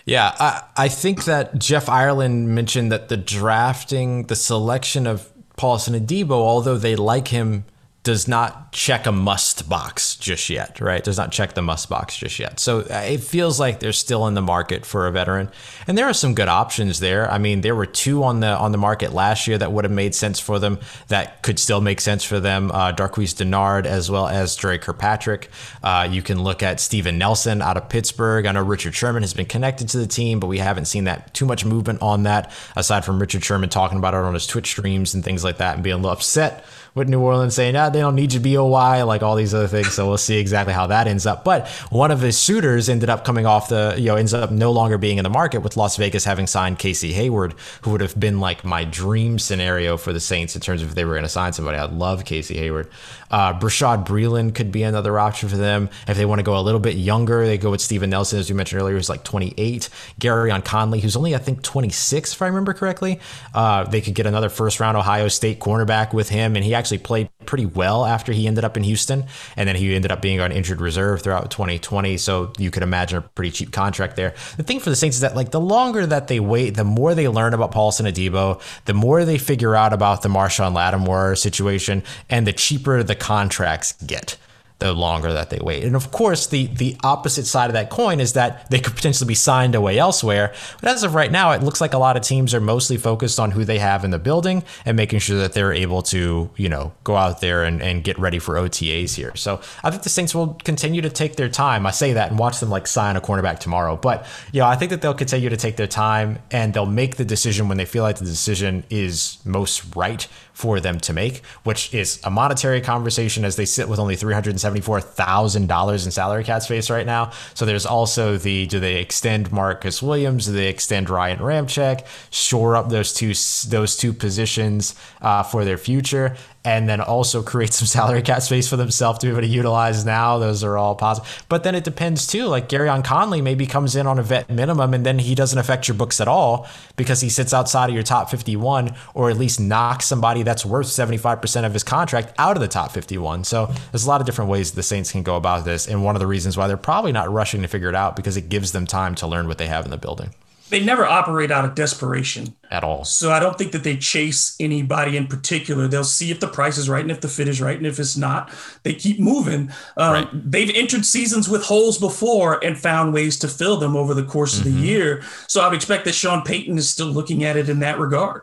Yeah, I, I think that Jeff Ireland mentioned that the drafting, the selection of Paulson Adebo, although they like him does not check a must box just yet, right? Does not check the must box just yet. So uh, it feels like they're still in the market for a veteran, and there are some good options there. I mean, there were two on the on the market last year that would have made sense for them. That could still make sense for them. Uh, Darqueze Dennard as well as Dre Kirkpatrick. Uh, you can look at Steven Nelson out of Pittsburgh. I know Richard Sherman has been connected to the team, but we haven't seen that too much movement on that aside from Richard Sherman talking about it on his Twitch streams and things like that and being a little upset with New Orleans saying, ah, they don't need to you BOY, like all these other things. So we'll see exactly how that ends up. But one of his suitors ended up coming off the, you know, ends up no longer being in the market with Las Vegas having signed Casey Hayward, who would have been like my dream scenario for the Saints in terms of if they were going to sign somebody. I'd love Casey Hayward. Uh, Breeland could be another option for them. If they want to go a little bit younger, they go with Steven Nelson, as you mentioned earlier, who's like 28. Gareon Conley, who's only, I think, 26, if I remember correctly. Uh, they could get another first round Ohio State cornerback with him, and he actually played pretty well after he ended up in Houston. And then he ended up being on injured reserve throughout 2020. So you could imagine a pretty cheap contract there. The thing for the Saints is that, like, the longer that they wait, the more they learn about Paulson Adebo, the more they figure out about the Marshon Lattimore situation, and the cheaper the contracts get the longer that they wait. And of course, the the opposite side of that coin is that they could potentially be signed away elsewhere. But as of right now, it looks like a lot of teams are mostly focused on who they have in the building and making sure that they're able to, you know, go out there and, and get ready for OTAs here. So I think the Saints will continue to take their time. I say that and watch them like sign a cornerback tomorrow. But yeah, I think that they'll continue to take their time and they'll make the decision when they feel like the decision is most right for them to make, which is a monetary conversation as they sit with only $374,000 in salary cap space right now. So there's also the do they extend Marcus Williams? Do they extend Ryan Ramczyk? Shore up those two those two positions uh, for their future. And then also create some salary cap space for themselves to be able to utilize now. Those are all positive. But then it depends too. Like Gareon Conley maybe comes in on a vet minimum and then he doesn't affect your books at all because he sits outside of your top 51 or at least knocks somebody that's worth 75% of his contract out of the top 51. So there's a lot of different ways the Saints can go about this. And one of the reasons why they're probably not rushing to figure it out because it gives them time to learn what they have in the building they never operate out of desperation at all. So I don't think that they chase anybody in particular. They'll see if the price is right and if the fit is right, and if it's not, they keep moving. Um, right. They've entered seasons with holes before and found ways to fill them over the course mm-hmm. of the mm-hmm. year. So I would expect that Sean Payton is still looking at it in that regard.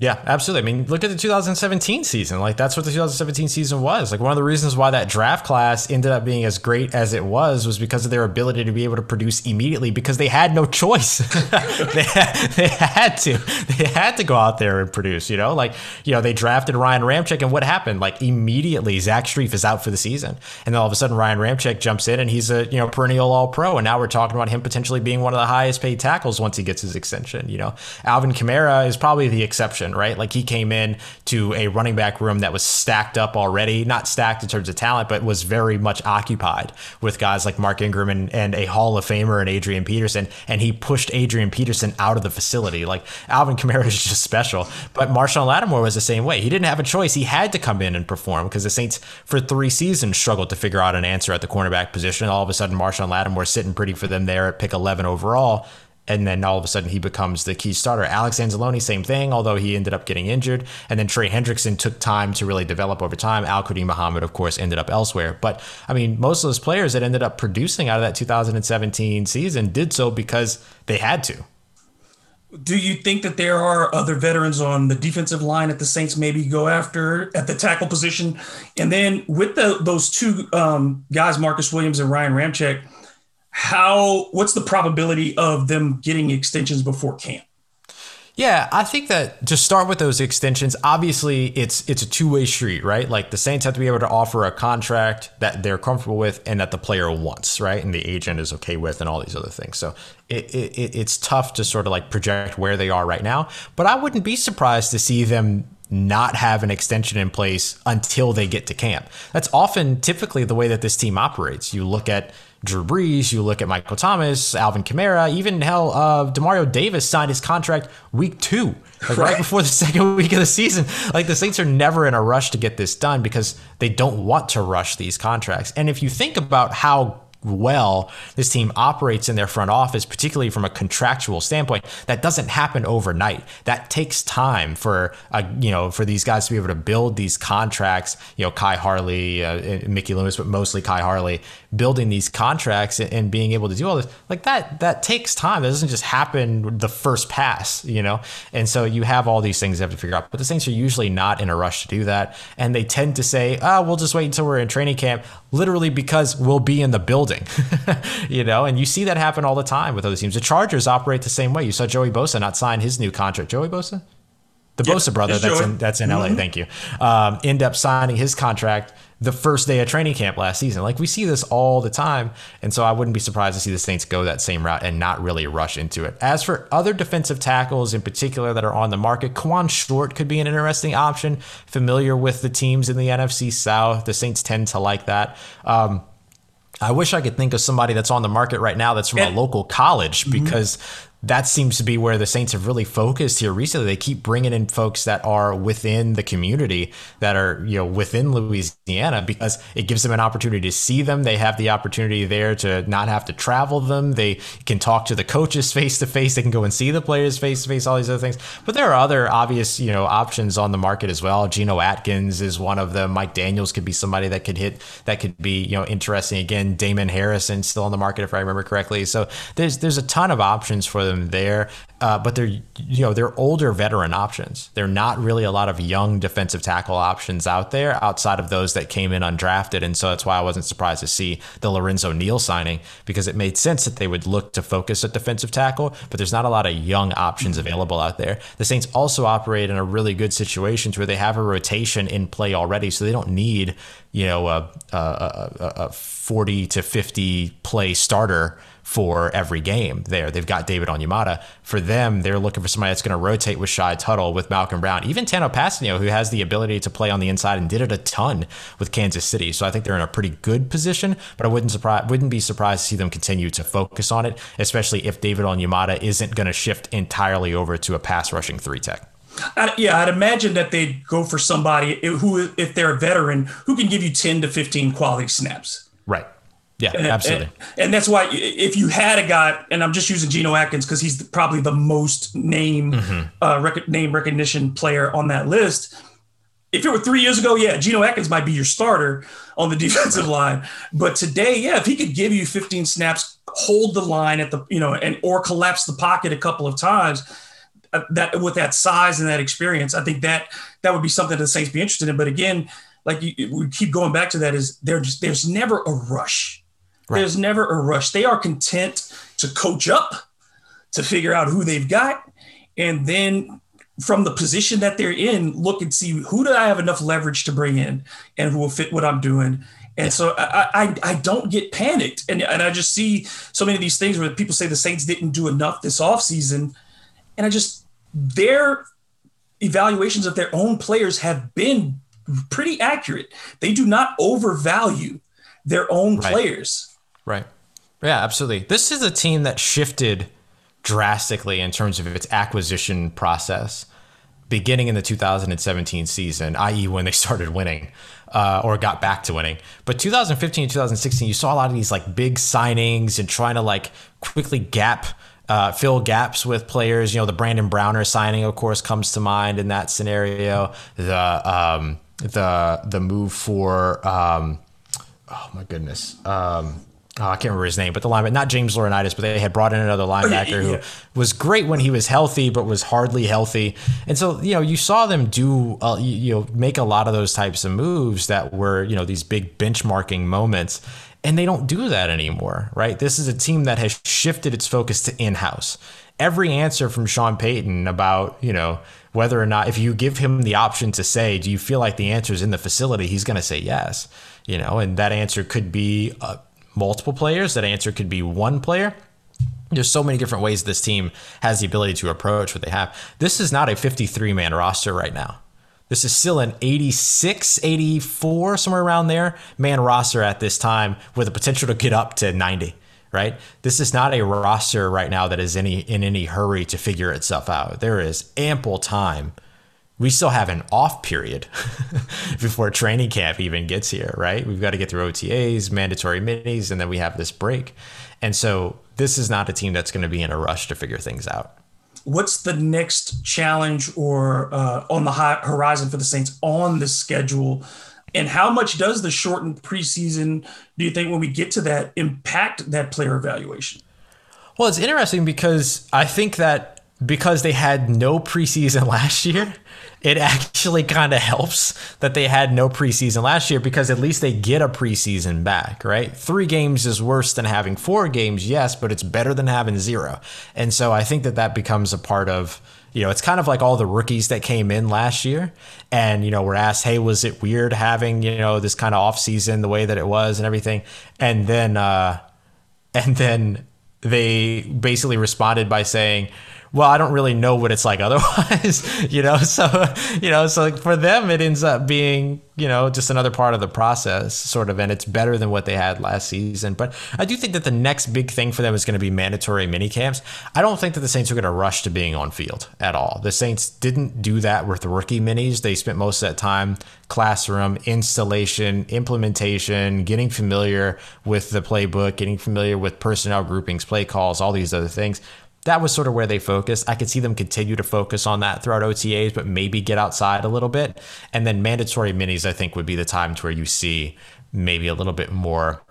Yeah, absolutely. I mean, look at the 2017 season. Like that's what the 2017 season was. Like one of the reasons why that draft class ended up being as great as it was was because of their ability to be able to produce immediately because they had no choice. they, had, they had to. They had to go out there and produce, you know? Like, you know, they drafted Ryan Ramczyk and what happened? Like immediately Zach Strief is out for the season. And then all of a sudden Ryan Ramczyk jumps in and he's a, you know, perennial all-pro and now we're talking about him potentially being one of the highest paid tackles once he gets his extension, you know. Alvin Kamara is probably the exception right? Like he came in to a running back room that was stacked up already, not stacked in terms of talent, but was very much occupied with guys like Mark Ingram and, and a Hall of Famer and Adrian Peterson. And he pushed Adrian Peterson out of the facility. Like Alvin Kamara is just special. But Marshon Lattimore was the same way. He didn't have a choice. He had to come in and perform because the Saints for three seasons struggled to figure out an answer at the cornerback position. All of a sudden, Marshon Lattimore sitting pretty for them there at pick 11 overall and then all of a sudden he becomes the key starter. Alex Anzalone, same thing, although he ended up getting injured. And then Trey Hendrickson took time to really develop over time. Al-Quadin Muhammad, of course, ended up elsewhere. But I mean, most of those players that ended up producing out of that 2017 season did so because they had to. Do you think that there are other veterans on the defensive line at the Saints maybe go after at the tackle position? And then with the, those two um, guys, Marcus Williams and Ryan Ramczyk, how what's the probability of them getting extensions before camp? Yeah, I think that to start with those extensions, obviously it's it's a two way street, right? Like the Saints have to be able to offer a contract that they're comfortable with and that the player wants, right? And the agent is okay with, and all these other things. So it, it it's tough to sort of like project where they are right now. But I wouldn't be surprised to see them not have an extension in place until they get to camp. That's often typically the way that this team operates. You look at Drew Brees, you look at Michael Thomas, Alvin Kamara, even hell, uh, Demario Davis signed his contract week two, like right. right before the second week of the season. Like the Saints are never in a rush to get this done because they don't want to rush these contracts. And if you think about how well this team operates in their front office, particularly from a contractual standpoint, that doesn't happen overnight. That takes time for uh, you know for these guys to be able to build these contracts. You know, Khai Harley, uh, Mickey Loomis, but mostly Khai Harley, building these contracts and being able to do all this like that. That takes time. That doesn't just happen the first pass. You know, and so you have all these things you have to figure out. But the Saints are usually not in a rush to do that, and they tend to say, "Oh, we'll just wait until we're in training camp." Literally because we'll be in the building you know, and you see that happen all the time with other teams. The Chargers operate the same way. You saw Joey Bosa not sign his new contract. Joey Bosa? The yep, Bosa brother that's in, that's in mm-hmm. LA, thank you, um, end up signing his contract the first day of training camp last season. Like we see this all the time. And so I wouldn't be surprised to see the Saints go that same route and not really rush into it. As for other defensive tackles in particular that are on the market, Kawann Short could be an interesting option. Familiar with the teams in the NFC South. The Saints tend to like that. Um, I wish I could think of somebody that's on the market right now that's from a local college mm-hmm. because that seems to be where the Saints have really focused here recently. They keep bringing in folks that are within the community, that are you know within Louisiana, because it gives them an opportunity to see them. They have the opportunity there to not have to travel them. They can talk to the coaches face to face. They can go and see the players face to face. All these other things. But there are other obvious you know options on the market as well. Geno Atkins is one of them. Mike Daniels could be somebody that could hit that could be you know interesting. Again, Damon Harrison still on the market if I remember correctly. So there's there's a ton of options for them there. Uh, but they're you know they're older veteran options. They're not really a lot of young defensive tackle options out there outside of those that came in undrafted, and so that's why I wasn't surprised to see the Lorenzo Neal signing because it made sense that they would look to focus at defensive tackle. But there's not a lot of young options available out there. The Saints also operate in a really good situation where they have a rotation in play already, so they don't need you know a, a, a, a 40 to 50 play starter for every game there. They've got David Onyemata. For them, they're looking for somebody that's going to rotate with Shy Tuttle, with Malcolm Brown, even Tano Kpassagnon, who has the ability to play on the inside and did it a ton with Kansas City. So I think they're in a pretty good position, but I wouldn't surprise wouldn't be surprised to see them continue to focus on it, especially if David Onyemata isn't going to shift entirely over to a pass rushing three tech. I, yeah, I'd imagine that they'd go for somebody who, if they're a veteran, who can give you 10 to 15 quality snaps. Right. Yeah, and, absolutely. And, and, that's why if you had a guy, and I'm just using Geno Atkins because he's probably the most name mm-hmm. uh, rec- name recognition player on that list. If it were three years ago, yeah, Geno Atkins might be your starter on the defensive line. But today, yeah, if he could give you 15 snaps, hold the line at the you know, and or collapse the pocket a couple of times, uh, that with that size and that experience, I think that that would be something that the Saints be interested in. But again, like you, we keep going back to that, is there just there's never a rush Right. There's never a rush. They are content to coach up, to figure out who they've got, and then from the position that they're in, look and see who do I have enough leverage to bring in and who will fit what I'm doing. And yeah. so I, I, I don't get panicked. And, and I just see so many of these things where people say the Saints didn't do enough this offseason. And I just, their evaluations of their own players have been pretty accurate. They do not overvalue their own right. players. Right. Yeah, absolutely. This is a team that shifted drastically in terms of its acquisition process beginning in the 2017 season, i.e., when they started winning uh, or got back to winning. But 2015 and 2016, you saw a lot of these like big signings and trying to like quickly gap. Uh, fill gaps with players, you know, the Brandon Browner signing, of course, comes to mind in that scenario. The um, the the move for um, oh my goodness, um, oh, I can't remember his name, but the lineman, not James Laurinaitis, but they had brought in another linebacker yeah. who was great when he was healthy, but was hardly healthy. And so, you know, you saw them do, uh, you, you know, make a lot of those types of moves that were, you know, these big benchmarking moments. And they don't do that anymore, right? This is a team that has shifted its focus to in house. Every answer from Sean Payton about, you know, whether or not, if you give him the option to say, do you feel like the answer is in the facility? He's going to say yes, you know, and that answer could be, uh, multiple players. That answer could be one player. There's so many different ways this team has the ability to approach what they have. This is not a 53 man roster right now. This is still an 86, 84, somewhere around there man roster at this time with the potential to get up to 90, right? This is not a roster right now that is any in any hurry to figure itself out. There is ample time we still have an off period before training camp even gets here, right? We've got to get through OTAs, mandatory minis, and then we have this break. And so this is not a team that's going to be in a rush to figure things out. What's the next challenge or uh, on the horizon for the Saints on the schedule? And how much does the shortened preseason, do you think, when we get to that, impact that player evaluation? Well, it's interesting because I think that because they had no preseason last year, it actually kind of helps that they had no preseason last year because at least they get a preseason back, right? Three games is worse than having four games, yes, but it's better than having zero. And so I think that that becomes a part of, you know, it's kind of like all the rookies that came in last year and, you know, were asked, hey, was it weird having, you know, this kind of off season the way that it was and everything? And then, uh, and then they basically responded by saying, well, I don't really know what it's like otherwise, you know. So, you know, so for them, it ends up being, you know, just another part of the process, sort of, and it's better than what they had last season. But I do think that the next big thing for them is going to be mandatory mini camps. I don't think that the Saints are going to rush to being on field at all. The Saints didn't do that with the rookie minis. They spent most of that time classroom installation, implementation, getting familiar with the playbook, getting familiar with personnel groupings, play calls, all these other things that was sort of where they focused. I could see them continue to focus on that throughout OTAs, but maybe get outside a little bit. And then mandatory minis, I think, would be the time to where you see maybe a little bit more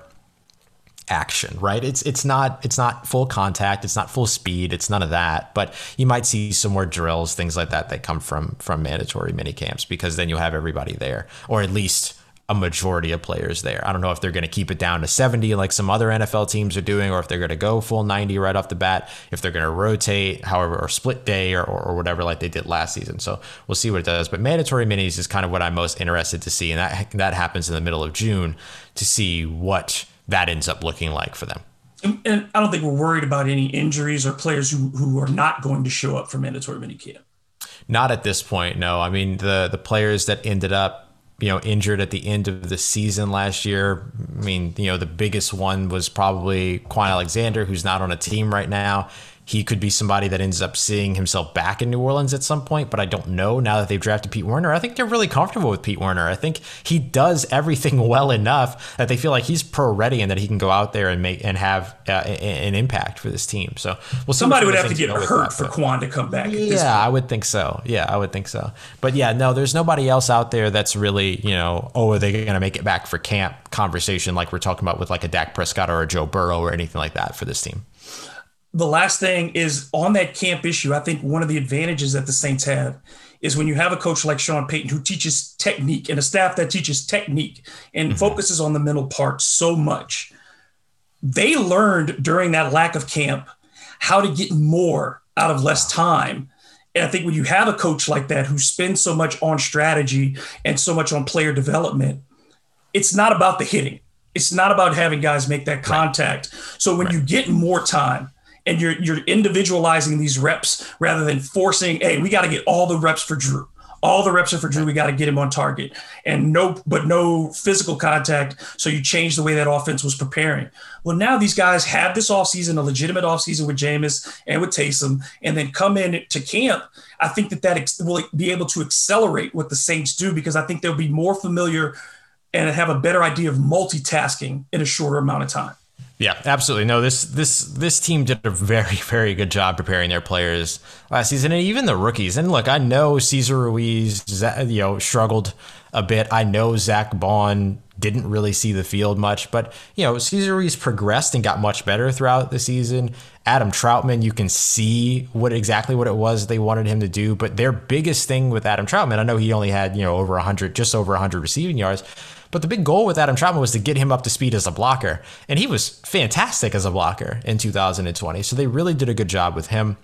action, right? It's it's not it's not full contact, it's not full speed, it's none of that. But you might see some more drills, things like that that come from from mandatory mini camps because then you have everybody there, or at least a majority of players there. I don't know if they're going to keep it down to 70 like some other NFL teams are doing, or if they're going to go full 90 right off the bat, if they're going to rotate, however, or split day or, or, whatever like they did last season. So we'll see what it does. But mandatory minis is kind of what I'm most interested to see. And that, that happens in the middle of June to see what that ends up looking like for them. And, and I don't think we're worried about any injuries or players who, who are not going to show up for mandatory minicamp. Not at this point, no. I mean, the the players that ended up you know, injured at the end of the season last year. I mean, you know, the biggest one was probably Kwon Alexander, who's not on a team right now he could be somebody that ends up seeing himself back in New Orleans at some point, but I don't know now that they've drafted Pete Werner. I think they're really comfortable with Pete Werner. I think he does everything well enough that they feel like he's pro ready and that he can go out there and make and have uh, an impact for this team. So, well, somebody would have to get hurt for Kwon to come back. Yeah, I would think so. Yeah, I would think so. But yeah, no, there's nobody else out there that's really, you know, oh, are they going to make it back for camp conversation like we're talking about with like a Dak Prescott or a Joe Burrow or anything like that for this team the last thing is on that camp issue. I think one of the advantages that the Saints have is when you have a coach like Sean Payton who teaches technique and a staff that teaches technique and mm-hmm. focuses on the mental part so much. They learned during that lack of camp how to get more out of less time. And I think when you have a coach like that who spends so much on strategy and so much on player development, it's not about the hitting. It's not about having guys make that contact. Right. So when right. you get more time, and you're you're individualizing these reps rather than forcing, hey, we got to get all the reps for Drew. All the reps are for Drew. We got to get him on target, and no, but no physical contact. So you change the way that offense was preparing. Well, now these guys have this offseason, a legitimate offseason with Jameis and with Taysom, and then come in to camp. I think that that will be able to accelerate what the Saints do because I think they'll be more familiar and have a better idea of multitasking in a shorter amount of time. Yeah, absolutely. No, this this this team did a very very good job preparing their players last season, and even the rookies. And look, I know Cesar Ruiz, you know, struggled a bit. I know Zack Baun didn't really see the field much, but you know, Cesar Ruiz progressed and got much better throughout the season. Adam Trautman, you can see what exactly what it was they wanted him to do. But their biggest thing with Adam Trautman, I know he only had you know over hundred, just over hundred receiving yards but the big goal with Adam Trautman was to get him up to speed as a blocker. And he was fantastic as a blocker in 2020. So they really did a good job with him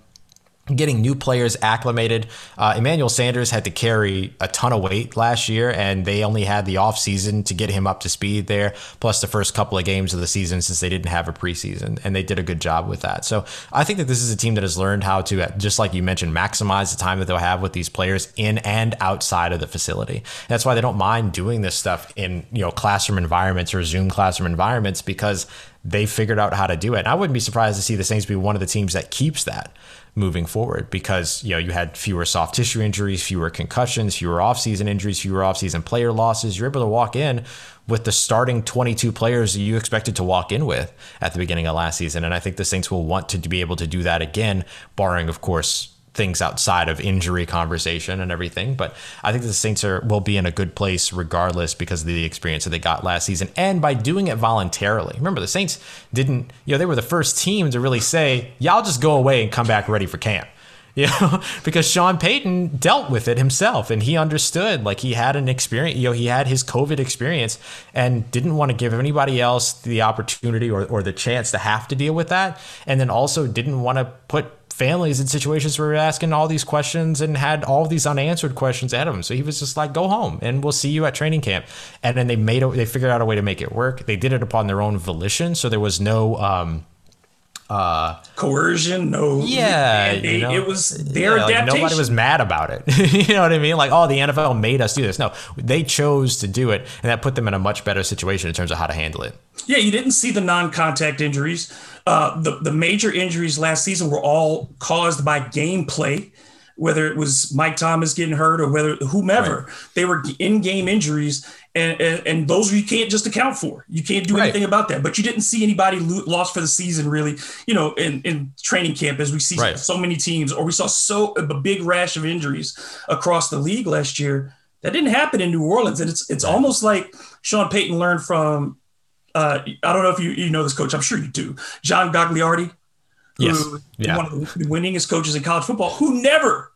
getting new players acclimated. Uh, Emmanuel Sanders had to carry a ton of weight last year, and they only had the offseason to get him up to speed there, plus the first couple of games of the season since they didn't have a preseason, and they did a good job with that. So I think that this is a team that has learned how to, just like you mentioned, maximize the time that they'll have with these players in and outside of the facility. That's why they don't mind doing this stuff in you know classroom environments or Zoom classroom environments because they figured out how to do it. And I wouldn't be surprised to see the Saints be one of the teams that keeps that moving forward because you know you had fewer soft tissue injuries, fewer concussions, fewer offseason injuries, fewer offseason player losses. You're able to walk in with the starting 22 players you expected to walk in with at the beginning of last season, and I think the Saints will want to be able to do that again, barring of course things outside of injury conversation and everything. But I think the Saints are will be in a good place regardless because of the experience that they got last season and by doing it voluntarily. Remember, the Saints didn't, you know, they were the first team to really say, "Y'all just go away and come back ready for camp." You know, because Sean Payton dealt with it himself and he understood like he had an experience, you know, he had his COVID experience and didn't want to give anybody else the opportunity or, or the chance to have to deal with that. And then also didn't want to put families in situations where we're asking all these questions and had all these unanswered questions at him. So he was just like, "Go home, and we'll see you at training camp." And then they made a, they figured out a way to make it work. They did it upon their own volition, so there was no. Um, uh, coercion, no. Yeah, you know, it was their yeah, adaptation. Like nobody was mad about it. you know what I mean? Like, oh, the NFL made us do this. No, they chose to do it, and that put them in a much better situation in terms of how to handle it. Yeah, you didn't see the non-contact injuries. Uh, the the major injuries last season were all caused by gameplay, whether it was Mike Thomas getting hurt or whether whomever right. they were in-game injuries, and, and, and those you can't just account for. You can't do right. anything about that. But you didn't see anybody lo- lost for the season, really. You know, in, in training camp, as we see right. so many teams, or we saw so a big rash of injuries across the league last year. That didn't happen in New Orleans, and it's it's almost like Sean Payton learned from uh, I don't know if you, you know this coach. I'm sure you do. John Gagliardi, yes. yeah. one of the winningest coaches in college football, who never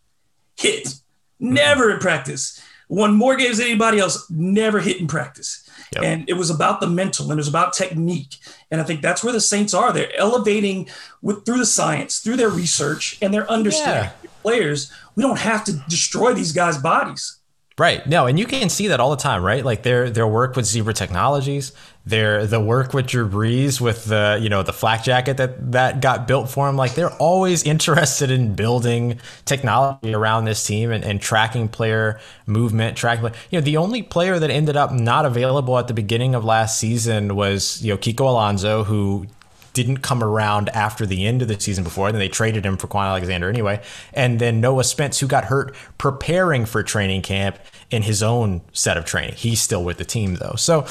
hit, mm-hmm. never in practice, won more games than anybody else, never hit in practice. Yep. And it was about the mental and it was about technique. And I think that's where the Saints are. They're elevating with through the science, through their research, and their understanding yeah. players. We don't have to destroy these guys' bodies. Right. No, and you can see that all the time, right? Like their their work with Zebra Technologies, their the work with Drew Brees with the you know the flak jacket that that got built for him. Like they're always interested in building technology around this team and, and tracking player movement, tracking. You know, the only player that ended up not available at the beginning of last season was you know Kiko Alonso, who didn't come around after the end of the season before. Then they traded him for Kwon Alexander anyway. And then Noah Spence, who got hurt preparing for training camp in his own set of training. He's still with the team though. So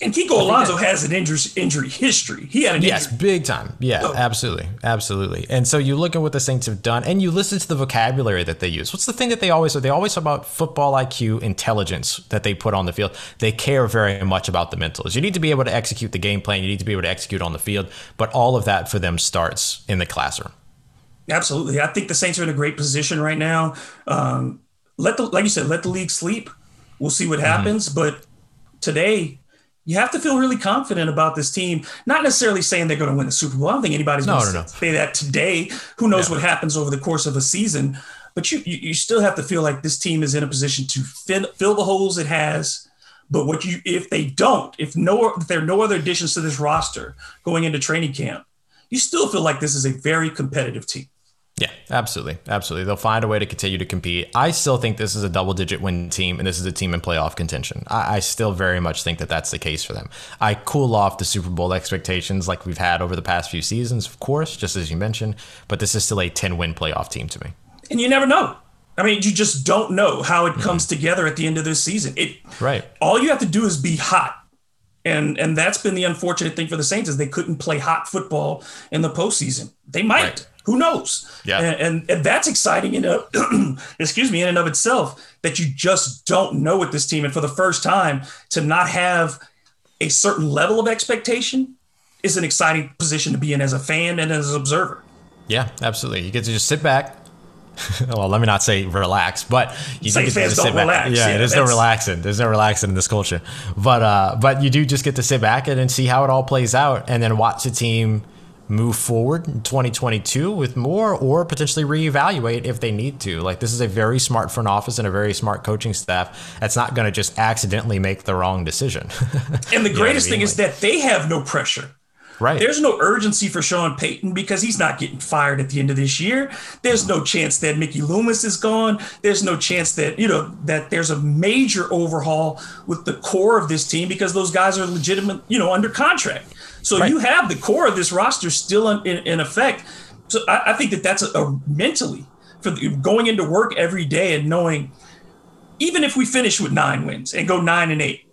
and Kiko Alonso has an injury, injury history. He had an yes, injury. big time. Yeah, oh. absolutely, absolutely. And so you look at what the Saints have done, and you listen to the vocabulary that they use. What's the thing that they always they always talk about football IQ, intelligence that they put on the field. They care very much about the mentals. You need to be able to execute the game plan. You need to be able to execute on the field. But all of that for them starts in the classroom. Absolutely, I think the Saints are in a great position right now. Um, let the like you said, let the league sleep. We'll see what mm-hmm. happens, mm-hmm. but today you have to feel really confident about this team. Not necessarily saying they're going to win the Super Bowl. I don't think anybody's no, going to no, say that today. Who knows what happens over the course of a season? But you, you, you still have to feel like this team is in a position to fill, fill the holes it has. But what you if they don't, if no if there are no other additions to this roster going into training camp, you still feel like this is a very competitive team. Yeah, absolutely. Absolutely. They'll find a way to continue to compete. I still think this is a double digit win team and this is a team in playoff contention. I, I, still very much think that that's the case for them. I cool off the Super Bowl expectations like we've had over the past few seasons, of course, just as you mentioned, but this is still a 10 win playoff team to me. And you never know. I mean, you just don't know how it comes mm-hmm. together at the end of this season. It right. All you have to do is be hot. And and that's been the unfortunate thing for the Saints is they couldn't play hot football in the postseason. They might. Right who knows? Yeah. And, and, and that's exciting in a, excuse me, in and of itself that you just don't know with this team. And for the first time to not have a certain level of expectation is an exciting position to be in as a fan and as an observer. Yeah, absolutely. You get to just sit back. well, let me not say relax, but you say get fans to sit back. Relax. Yeah, yeah there's no relaxing. There's no relaxing in this culture. But uh, but you do just get to sit back and, and see how it all plays out, and then watch the team move forward in 2022 with more or potentially reevaluate if they need to. Like this is a very smart front office and a very smart coaching staff that's not going to just accidentally make the wrong decision. and the greatest I mean? thing like, is that they have no pressure. Right. There's no urgency for Sean Payton because he's not getting fired at the end of this year. There's no chance that Mickey Loomis is gone. There's no chance that, you know, that there's a major overhaul with the core of this team because those guys are legitimate, you know, under contract. So right. you have the core of this roster still in, in, in effect. So I, I, think that that's a, a mentally for the, going into work every day and knowing, even if we finish with nine wins and go nine and eight,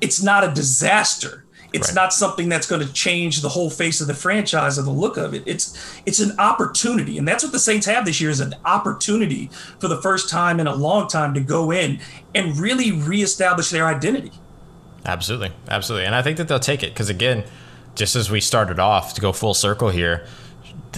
it's not a disaster. It's right. not something that's going to change the whole face of the franchise or the look of it. It's it's an opportunity, and that's what the Saints have this year is an opportunity for the first time in a long time to go in and really reestablish their identity. Absolutely, absolutely, and I think that they'll take it because again, just as we started off to go full circle here,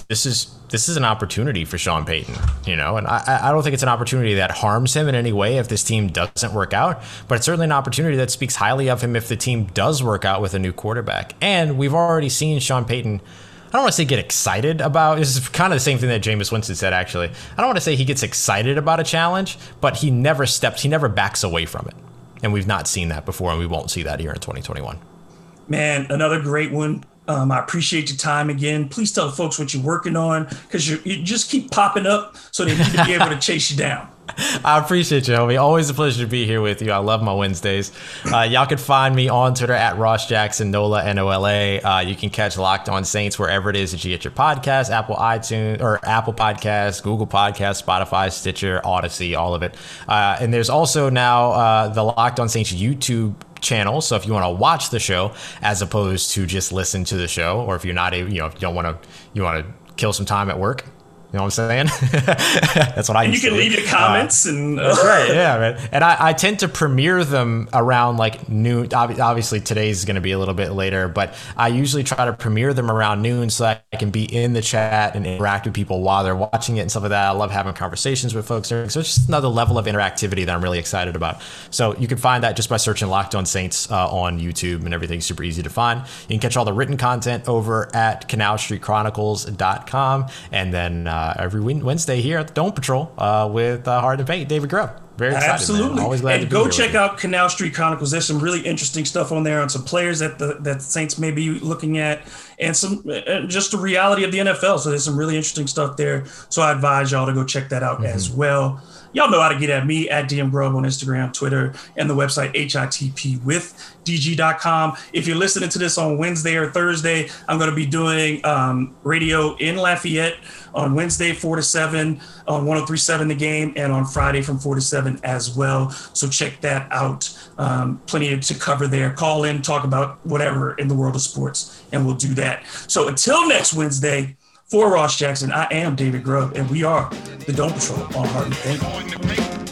this is this is an opportunity for Sean Payton, you know, and I, I don't think it's an opportunity that harms him in any way if this team doesn't work out, but it's certainly an opportunity that speaks highly of him if the team does work out with a new quarterback. And we've already seen Sean Payton. I don't want to say get excited about. This is kind of the same thing that Jameis Winston said. Actually, I don't want to say he gets excited about a challenge, but he never steps, he never backs away from it, and we've not seen that before, and we won't see that here in 2021. Man, another great one. Um, I appreciate your time again. Please tell the folks what you're working on because you just keep popping up so they need to be able to chase you down. I appreciate you, homie. Always a pleasure to be here with you. I love my Wednesdays. Uh, y'all can find me on Twitter at Ross Jackson Nola N O L A. Uh, you can catch Locked On Saints wherever it is that you get your podcast, Apple iTunes or Apple Podcasts, Google Podcasts, Spotify, Stitcher, Audacy, all of it. Uh, and there's also now uh, the Locked On Saints YouTube channel. So if you want to watch the show as opposed to just listen to the show, or if you're not, you know, if you don't want to, you want to kill some time at work, you know what I'm saying? that's what I. And you can leave your comments uh, and. Uh, right. Yeah, man. And I, I tend to premiere them around like noon. Obviously, today's going to be a little bit later, but I usually try to premiere them around noon so that I can be in the chat and interact with people while they're watching it and stuff like that. I love having conversations with folks. So it's just another level of interactivity that I'm really excited about. So you can find that just by searching Locked On Saints uh, on YouTube and everything's super easy to find. You can catch all the written content over at CanalStreetChronicles.com and then. Uh, every Wednesday here at the Dome Patrol uh, with uh, Hard and Paint, David Grubb. Very excited, Absolutely. Man. Always glad and to go check out Canal Street Chronicles. There's some really interesting stuff on there on some players that the that Saints may be looking at, and some and just the reality of the NFL. So there's some really interesting stuff there. So I advise y'all to go check that out mm-hmm. as well. Y'all know how to get at me at DM Grubb on Instagram, Twitter, and the website hitpwithdg.com. If you're listening to this on Wednesday or Thursday, I'm going to be doing um, radio in Lafayette on Wednesday, 4 to 7 on 1037 The Game, and on Friday from 4 to 7 as well. So check that out. Um, plenty to cover there. Call in, talk about whatever in the world of sports, and we'll do that. So until next Wednesday, for Ross Jackson, I am David Grubb, and we are the Dome Patrol on Heart and Think.